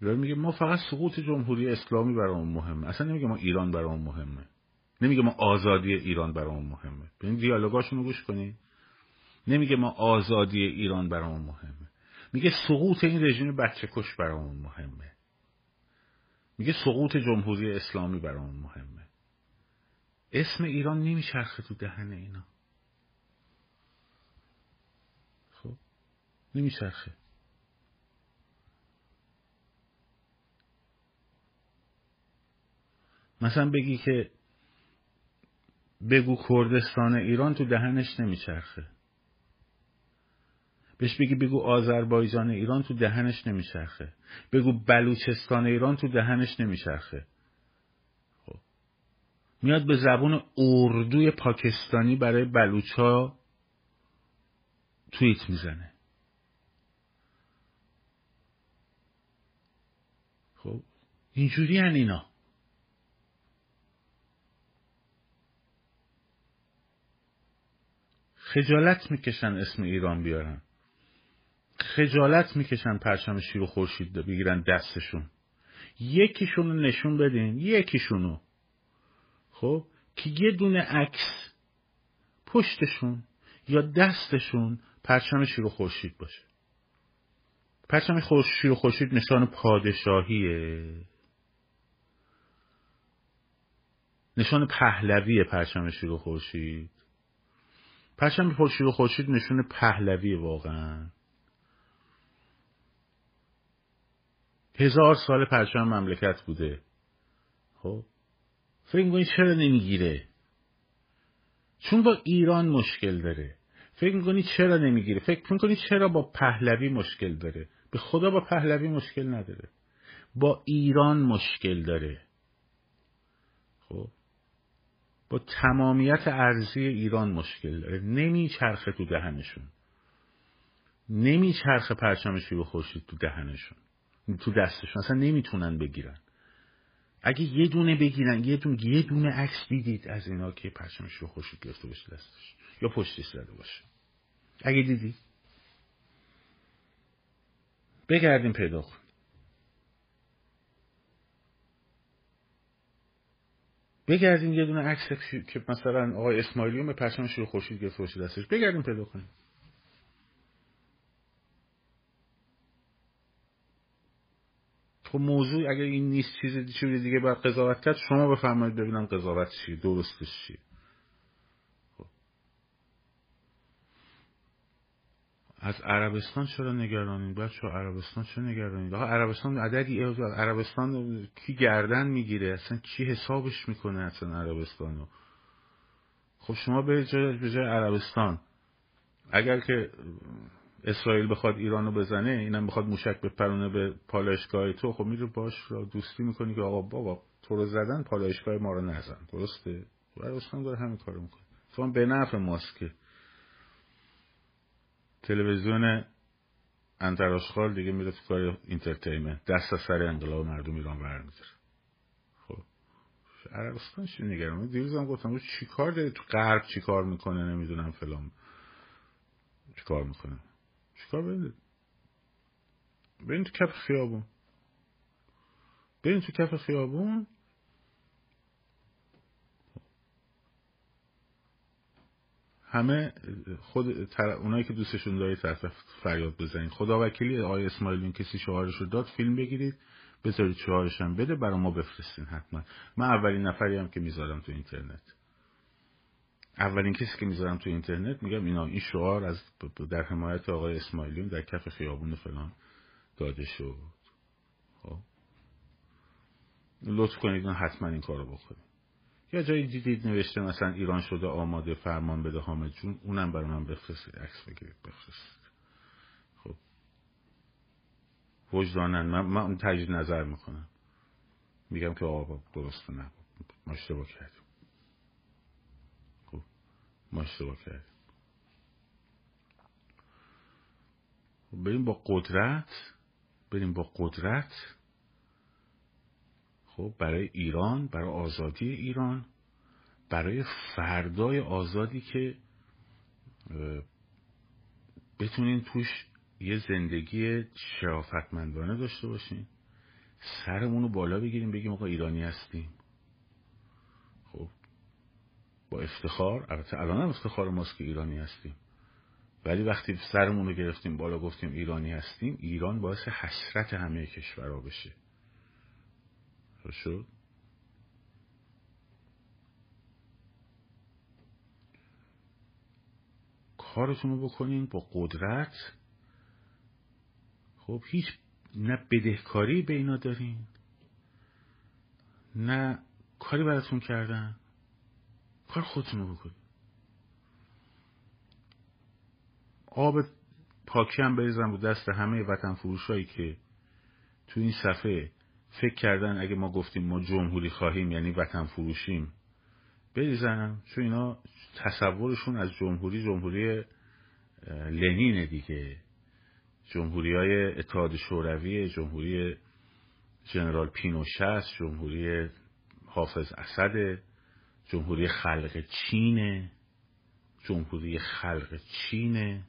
داره میگه ما فقط سقوط جمهوری اسلامی برامون مهمه. اصلا نمیگه ما ایران برامون مهمه. نمیگه ما آزادی ایران برامون مهمه. به این دیالوگاشون رو گوش کنید نمیگه ما آزادی ایران برامون مهمه. میگه سقوط این رژیم بچه کش برامون مهمه. میگه سقوط جمهوری اسلامی برامون مهمه. اسم ایران نمیچرخه تو دهن اینا. خب؟ نمیچرخه. مثلا بگی که بگو کردستان ایران تو دهنش نمیچرخه. بهش بگی بگو آذربایجان ایران تو دهنش نمیچرخه. بگو بلوچستان ایران تو دهنش نمیچرخه. خب. میاد به زبون اردوی پاکستانی برای بلوچا توییت می‌زنه. خب. اینجوری هن اینا. خجالت می‌کشن اسم ایران بیارن. خجالت می‌کشن پرچم شیر و خورشید بگیرن دستشون. یکیشونو نشون بدین یکیشونو. خب؟ که یه دونه عکس پشتشون یا دستشون پرچم شیر و خورشید باشه. پرچم شیر و خورشید نشان پادشاهیه. نشان پهلوی پرچم شیر و خورشید. پرچم شیر و خورشید نشون پهلوی واقعا. هزار سال پرچم مملکت بوده. خب؟ فکر می‌کنی چرا نمی‌گیره؟ چون با ایران مشکل داره. فکر می‌کنی چرا نمی‌گیره؟ فکر می‌کنی چرا با پهلوی مشکل داره؟ به خدا با پهلوی مشکل نداره. با ایران مشکل داره. خب؟ با تمامیت ارزی ایران مشکل داره. نمیچرخه تو دهنشون. نمیچرخه پرچمشی و خورشید تو دهنشون. تو دستشون. اصلا نمی‌تونن بگیرن. اگه یه دونه بگیرن یه دونه یه دونه عکس دیدید از اینا که پرچمش رو خوشید گرفته باشه دستش. یا پشتی زده باشه. اگه دیدی. بگردیم پیدا کن بگردیم یه دونه عکس که مثلا آقای اسماعیلیون به پرچمش رو خوشید گرفته باشه دستش. بگردیم پیدا کنیم خب موضوع اگر این نیست چیز چیز دیگه باید قضاوت کرد شما بفرمایید ببینم قضاوت چیه درستش چیه از عربستان چرا نگرانید؟ بچه عربستان چرا نگرانید؟ آقا عربستان عددی عربستان کی گردن می‌گیره؟ اصلا چی حسابش می‌کنه اصلا عربستانو؟ خب شما به جای, به جای عربستان. اگر که اسرائیل بخواد ایرانو بزنه اینم بخواد موشک بپرونه به پالایشگاه تو خب میره باش را دوستی می‌کنی که آقا بابا تو رو زدن پالایشگاه ما رو نزن. درسته؟ عربستان داره همین کارو می‌کنه. تو به نفع ماست که تلویزیون انتر آشغال دیگه میره تو کار entertainment دست از سر انقلاب مردم ایران برمیداره. خب. عربستان چی دیروز هم گفتم چی کار داره تو غرب چی کار می‌کنه؟ نمی‌دونم فلان. چی کار می‌کنه؟ چیکار برید برین تو کف خیابون. برین تو کف خیابون همه خود تر... اونایی که دوستشون دارید طرف فریاد بزنید. خدا وکیلی آقای اسماعیلین کسی شعارش رو داد فیلم بگیرید بذارید شعارش هم بده برای ما بفرستین حتما. من اولین نفری هم که می‌ذارم تو اینترنت. اولین کسی که می‌ذارم تو اینترنت میگم اینا این شعار از در حمایت آقای اسماعیلیون در کف خیابون فلان داده شد. خب. لطف کنید حتما این کارو بکنید. یا جایی دیدید نوشته مثلا ایران شده آماده فرمان بده حامد جون. اونم برای من بفرستید عکس بگیرید بفرستید خب. وجدانن. من, من تجدید نظر می‌کنم. میگم که آقا درسته نه ما اشتباه کردیم. ما اشتباه کردیم. خب بریم با قدرت. بریم با قدرت. خب برای ایران برای آزادی ایران برای فردای آزادی که بتونین توش یه زندگی شرافتمندانه داشته باشین سرمون رو بالا بگیریم بگیم آقا ایرانی هستیم. با افتخار البته الان هم افتخار ماست که ایرانی هستیم. ولی وقتی سرمون رو گرفتیم بالا گفتیم ایرانی هستیم ایران باعث حسرت همه کشورها بشه. شد. کارتون رو بکنین با قدرت. خب هیچ نه بدهکاری به اینا دارین نه کاری براتون کردن. کار خودتون رو بکنید آب پاکی هم بریزم رو دست همه وطن فروشایی که تو این صفحه فکر کردن اگه ما گفتیم ما جمهوری خواهیم یعنی وطن فروشیم بریزنم چون اینا تصورشون از جمهوری جمهوری لنینه دیگه. جمهوری های اتحاد شوروی جمهوری جنرال پینوشست جمهوری حافظ اسد جمهوری خلق چینه جمهوری خلق چینه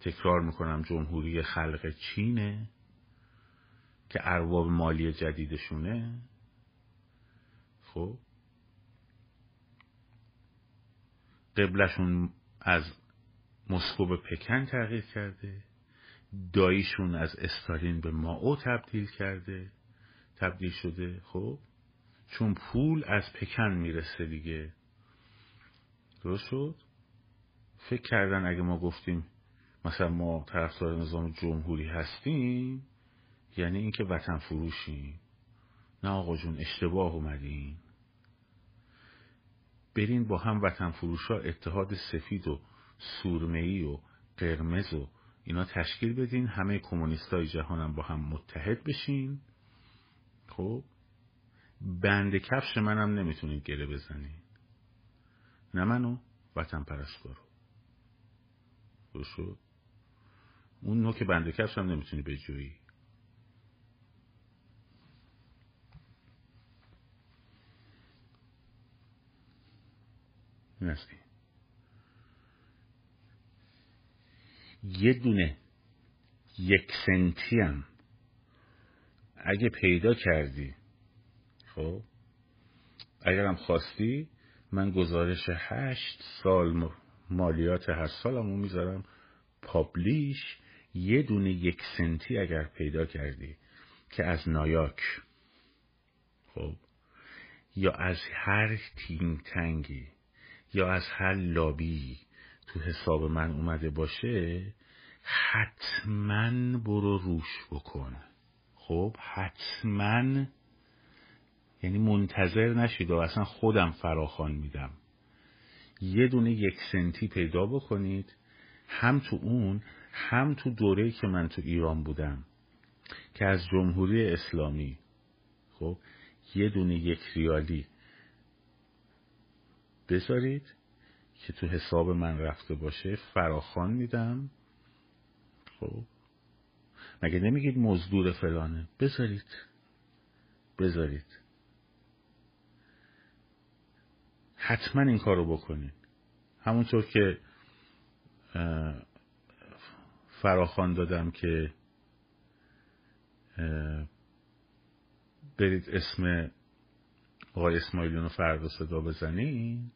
تکرار می‌کنم جمهوری خلق چینه که ارباب مالی جدیدشونه. خب. قبلشون از مسکو به پکن تغییر کرده. داییشون از استالین به ماو تبدیل کرده. تبدیل شده. خب. چون پول از پکن می‌رسه دیگه. درست شد؟ فکر کردن اگه ما گفتیم مثلا ما طرفدار نظام جمهوری هستیم یعنی اینکه وطن فروشیم. نه آقا جون اشتباه اومدین. برین با هم وطن فروشا اتحاد سفید و سورمهی و قرمز و اینا تشکیل بدین. همه کمونیستای جهانم با هم متحد بشین. خب؟ بند کفش منم نمی‌تونید گره بزنین. نه منو وطن پرستارو. شد؟ اون نوک بند کفش هم نمی‌تونی بجویی. این یه دونه یک سنتی هم اگه پیدا کردی خب اگرم خواستی من گزارش هشت سال مالیات هر سالمو می‌ذارم پابلیش یه دونه یک سنتی اگر پیدا کردی که از نایاک خب یا از هر تینگ تنگی یا از هر لابی تو حساب من اومده باشه حتما برو روش بکن. خب حتما. یعنی منتظر نشید و اصلا خودم فراخان میدم. یه دونه یک سنتی پیدا بکنید هم تو اون هم تو دوره که من تو ایران بودم که از جمهوری اسلامی. خب یه دونه یک ریالی. بذارید که تو حساب من رفته باشه فراخان میدم. خب. مگه نمیگید مزدور فلانه؟ بذارید. بذارید. حتما این کارو بکنید. همونطور که فراخان دادم که برید اسم آقای اسماعیلیون رو فردا صدا بزنین.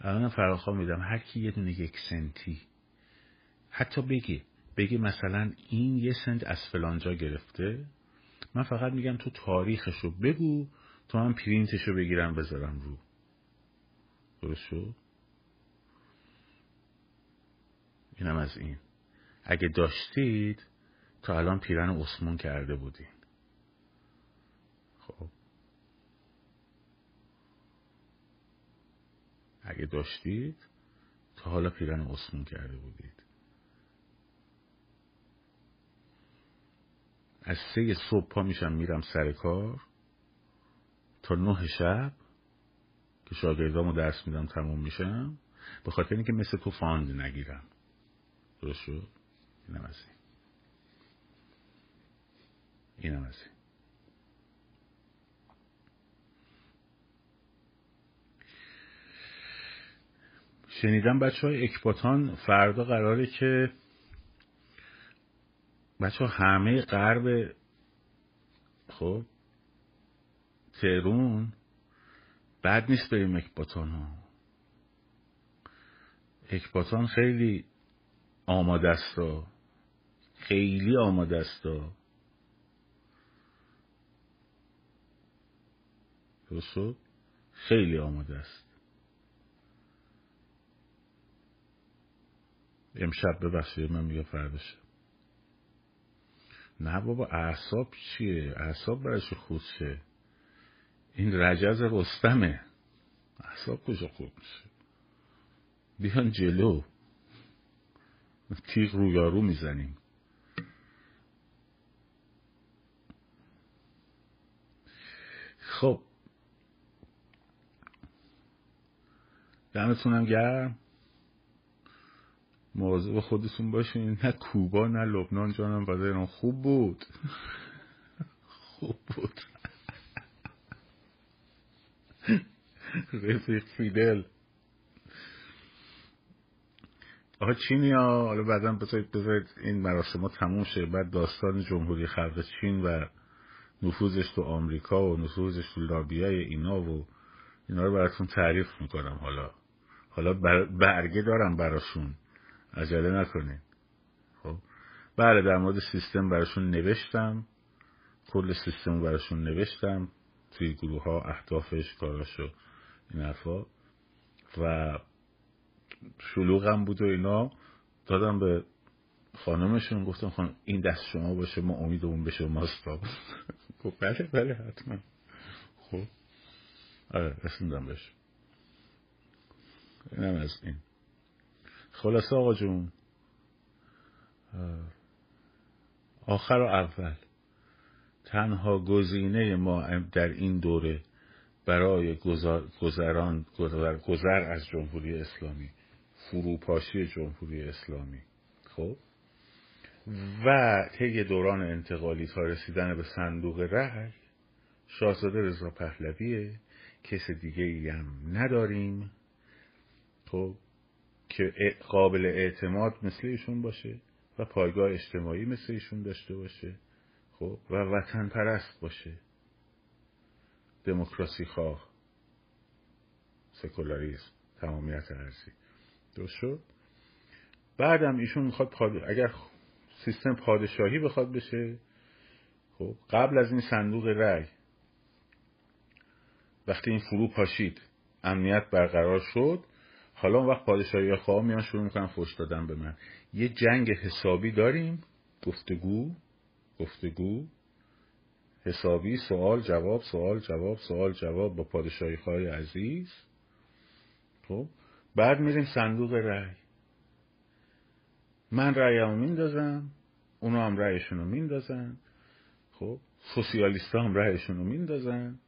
الان فراخوان میدم. هر کی یه دونه یک سنتی. حتی بگی بگی مثلا این یه سنت از فلانجا گرفته. من فقط میگم تو تاریخشو بگو. تو من پرینتشو بگیرم بذارم رو. درست شد؟ اینم از این. اگه داشتید تا الان پیرن عثمون کرده بودین خب اگه داشتید تا حالا پیرن عثمون کرده بودید. از سه صبح پا میشم میرم سر کار. تا نه شب که شاگردامو درس میدم تموم میشم. به خاطر اینکه مثل تو فاند نگیرم. درست شد؟ اینم از این. اینم از این. شنیدم بچه های اکباتان فردا قراره که بچه همه غرب خب تهرون بد نیست بریم اکباتان ها. اکباتان خیلی آماده است خیلی آماده است خیلی آماده است. امشب ببخشید من میگه فرداشه نه بابا اعصاب چیه؟ اعصاب برایش خود شه؟ این رجز رستمه. اعصاب کجا خوب میشه بیان جلو. تیغ رویارو می‌زنیم. خب. دمتونم گرم. مواظب خودتون باشین. نه کوبا نه لبنان جانم و خوب بود. خوب بود. رفیق فیدل. آقا چینی ها حالا بعدا بذارید این مراسم تموم شه. بعد داستان جمهوری خلق چین و نفوذش تو آمریکا و نفوذش تو لابیای اینا و اینا رو براتون تعریف می‌کنم حالا. حالا برگه دارم براشون. عجله نکنین. خب. بله در مورد سیستم براشون نوشتم. کل سیستم براشون نوشتم. توی گروه ها اهدافش کاراشو این حرفا. و شلوغم بود و اینا. دادم به خانمشون گفتم خانم این دست شما باشه ما امیدمون به شماست گفت بله بله حتما. خب. آره رسیدم بهش. اینم از این. خلاصه آقا جون. آخر و اول. تنها گزینه ما در این دوره برای گذران گذر از جمهوری اسلامی فروپاشی جمهوری اسلامی. خب؟ و طی دوران انتقالی تا رسیدن به صندوق رأی شاهزاده رضا پهلویه کس دیگه ای هم نداریم. خب؟ که قابل اعتماد مثل ایشون باشه و پایگاه اجتماعی مثل ایشون داشته باشه خب و وطن پرست باشه. دموکراسی خواه. سکولاریسم. تمامیت ارزی درست شد؟ بعدم ایشون می‌خواد پاد... اگر سیستم پادشاهی بخواد بشه خب قبل از این صندوق رأی وقتی این فرو پاشید امنیت برقرار شد حالا اون وقت پادشاهی خواه میان شروع می‌کنن فوش دادن به من. یه جنگ حسابی داریم. گفتگو گفتگو. حسابی سوال جواب سوال جواب سوال جواب با پادشاهی خواهی عزیز. خب بعد میریم صندوق رأی. من رأیمو میندازم اونا هم رأیشون میندازن. خب سوسیالیست هم رأیشون رو میندازن.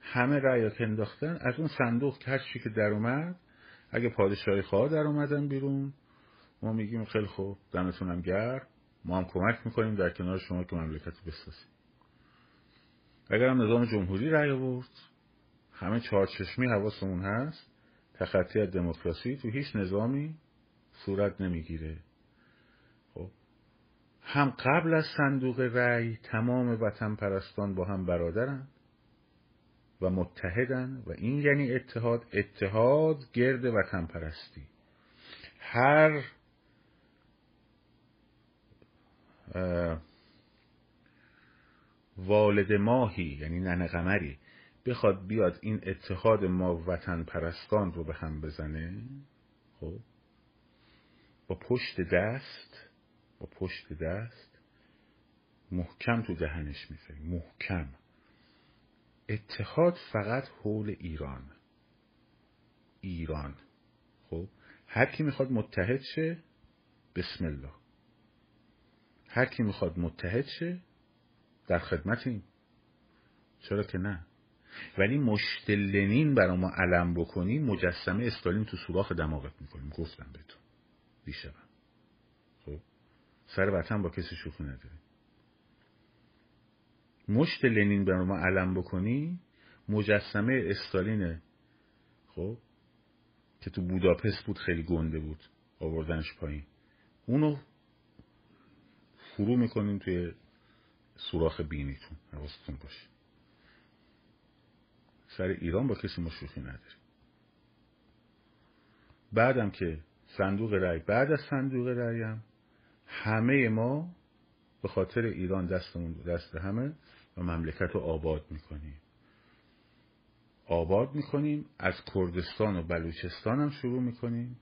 همه رأی انداختن. از اون صندوق هر که در اومد اگه پادشاهی خواه در اومدن بیرون ما میگیم خیلی خوب دمتونم گرم. ما هم کمک می‌کنیم در کنار شما که مملکت بسازیم. اگر هم نظام جمهوری رأی آورد همه چهارچشمی حواسمون هست تخطی از دموکراسی تو هیچ نظامی صورت نمی‌گیره. خب هم قبل از صندوق رأی تمام وطن پرستان با هم برادرن. و متحدن و این یعنی اتحاد اتحاد گرد وطن پرستی. هر والد ماهی یعنی ننه قمری بخواد بیاد این اتحاد ما وطن پرستان رو به هم بزنه خب با پشت دست با پشت دست محکم تو دهنش می‌زنی محکم. اتحاد فقط حول ایران. ایران. خب هر کی می‌خواد متحد شه بسم الله. هر کی می‌خواد متحد شه در خدمتیم چرا که نه؟ ولی مشت لنین برا ما علم بکنی مجسمه استالین تو سوراخ دماغت می‌کنیم. گفتم بهتون. بیشترم خب سر وطن با کسی شوخی نداریم. مشت لنین برا ما علم بکنی مجسمه استالین. خب؟ که تو بوداپست بود خیلی گنده بود آوردنش پایین. اونو فرو می‌کنین توی سوراخ بینیتون حواستون باشه. سر ایران با کسی ما شوخی نداریم بعدم که صندوق رأی بعد از صندوق رأی هم همه ما به خاطر ایران دستمون دست همه و مملکت رو آباد می‌کنیم. آباد می‌کنیم از کردستان و بلوچستان هم شروع می‌کنیم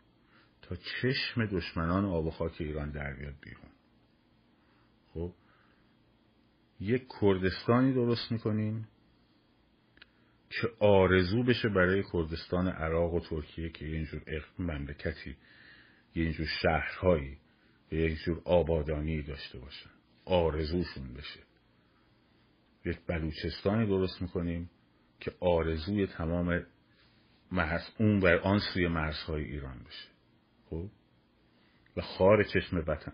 تا چشم دشمنان آب و خاک ایران در بیاد بیرون. خب یک کردستانی درست می‌کنیم که آرزو بشه برای کردستان عراق و ترکیه که یه اینجور مملکتی یه اینجور شهرهایی که یک جور آبادانی داشته باشن. آرزوشون بشه. یک بلوچستانی درست می‌کنیم که آرزوی تمام مرز اون بر آن سوی مرزهای ایران بشه. خب؟ و خار چشم وطن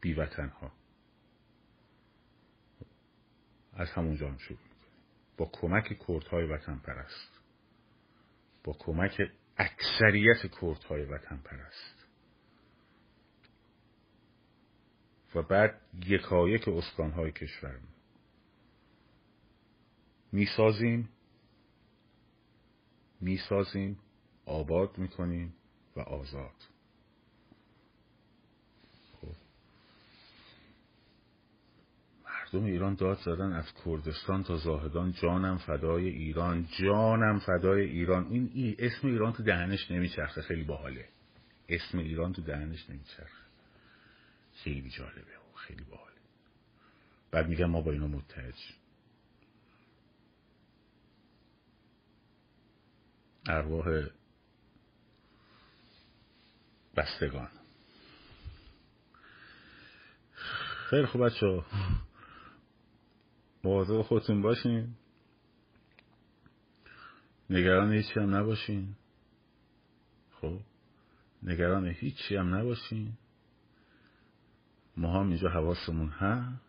بی وطن ها از همونجا هم شروع با کمک کردهای وطن پرست با کمک اکثریت کردهای وطن پرست و بعد یکایک استانهای کشور می‌سازیم. می‌سازیم. آباد می‌کنیم و آزاد. خب. مردم ایران داد زدن از کردستان تا زاهدان. جانم فدای ایران. جانم فدای ایران. این, این اسم ایران تو دهنش نمیچرخه. خیلی باحاله. اسم ایران تو دهنش نمیچرخه. خیلی جالبه. خیلی باحاله. بعد میگم ما با اینا متحد ارواح بستگان. خیلی خوب بچه مواظب خودتون باشین. نگران هیچی هم نباشین. خب؟ نگران هیچی هم نباشین. ما هم اینجا حواسمون هست.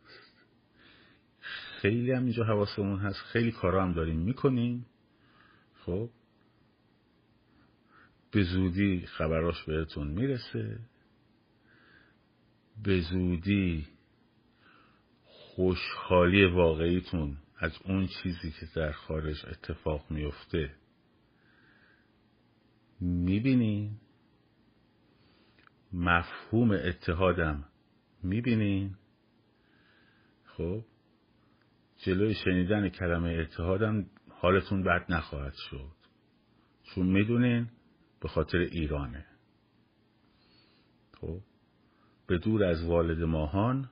خیلی هم اینجا حواسمون هست. خیلی کارا هم داریم می‌کنیم. خب؟ به زودی خبراش بهتون می‌رسه. به زودی خوشحالی واقعیتون از اون چیزی که در خارج اتفاق میفته می‌بینین مفهوم اتحادم می‌بینین خب جلوی شنیدن کلمه اتحادم حالتون بد نخواهد شد. چون می‌دونین به خاطر ایرانه. خب. به دور از والد ماهان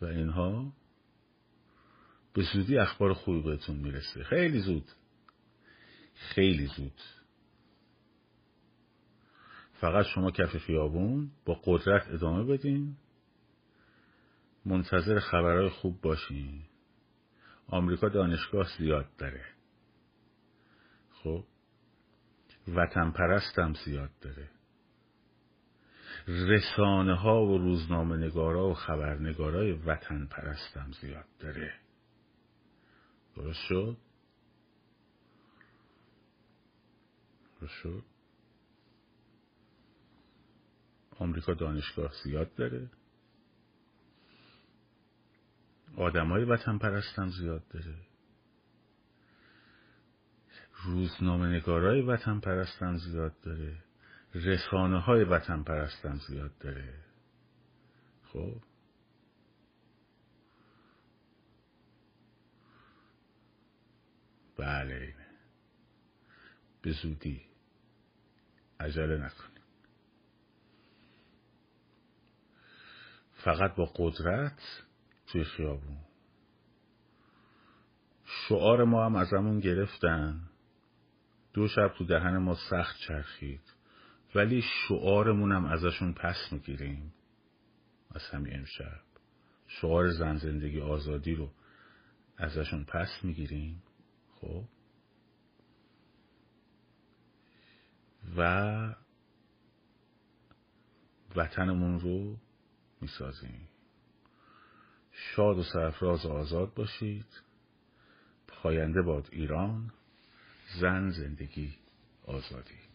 و اینها به زودی اخبار خوبی بهتون می‌رسه. خیلی زود. خیلی زود. فقط شما کف خیابون با قدرت ادامه بدین. منتظر خبرهای خوب باشین. آمریکا دانشگاه زیاد داره. خب. وطن پرستم زیاد داره رسانه ها و روزنامه نگارا و خبرنگارای وطن پرستم زیاد داره درست شد؟ درست شد؟ آمریکا دانشگاه زیاد داره آدمای وطن پرستم زیاد داره روزنامه نگارای وطن پرستم زیاد داره. رسانه های وطن پرستم زیاد داره. خب؟ بله به زودی. عجله نکنیم فقط با قدرت توی خیابون. شعار ما هم ازمون گرفتن. دو شب تو دهن ما سخت چرخید. ولی شعارمون هم ازشون پس می‌گیریم. از همین امشب. شعار زن زندگی آزادی رو ازشون پس می‌گیریم. خب؟ و وطنمون رو می‌سازیم. شاد و سرفراز و آزاد باشید. پاینده باد ایران. زن زندگی آزادی.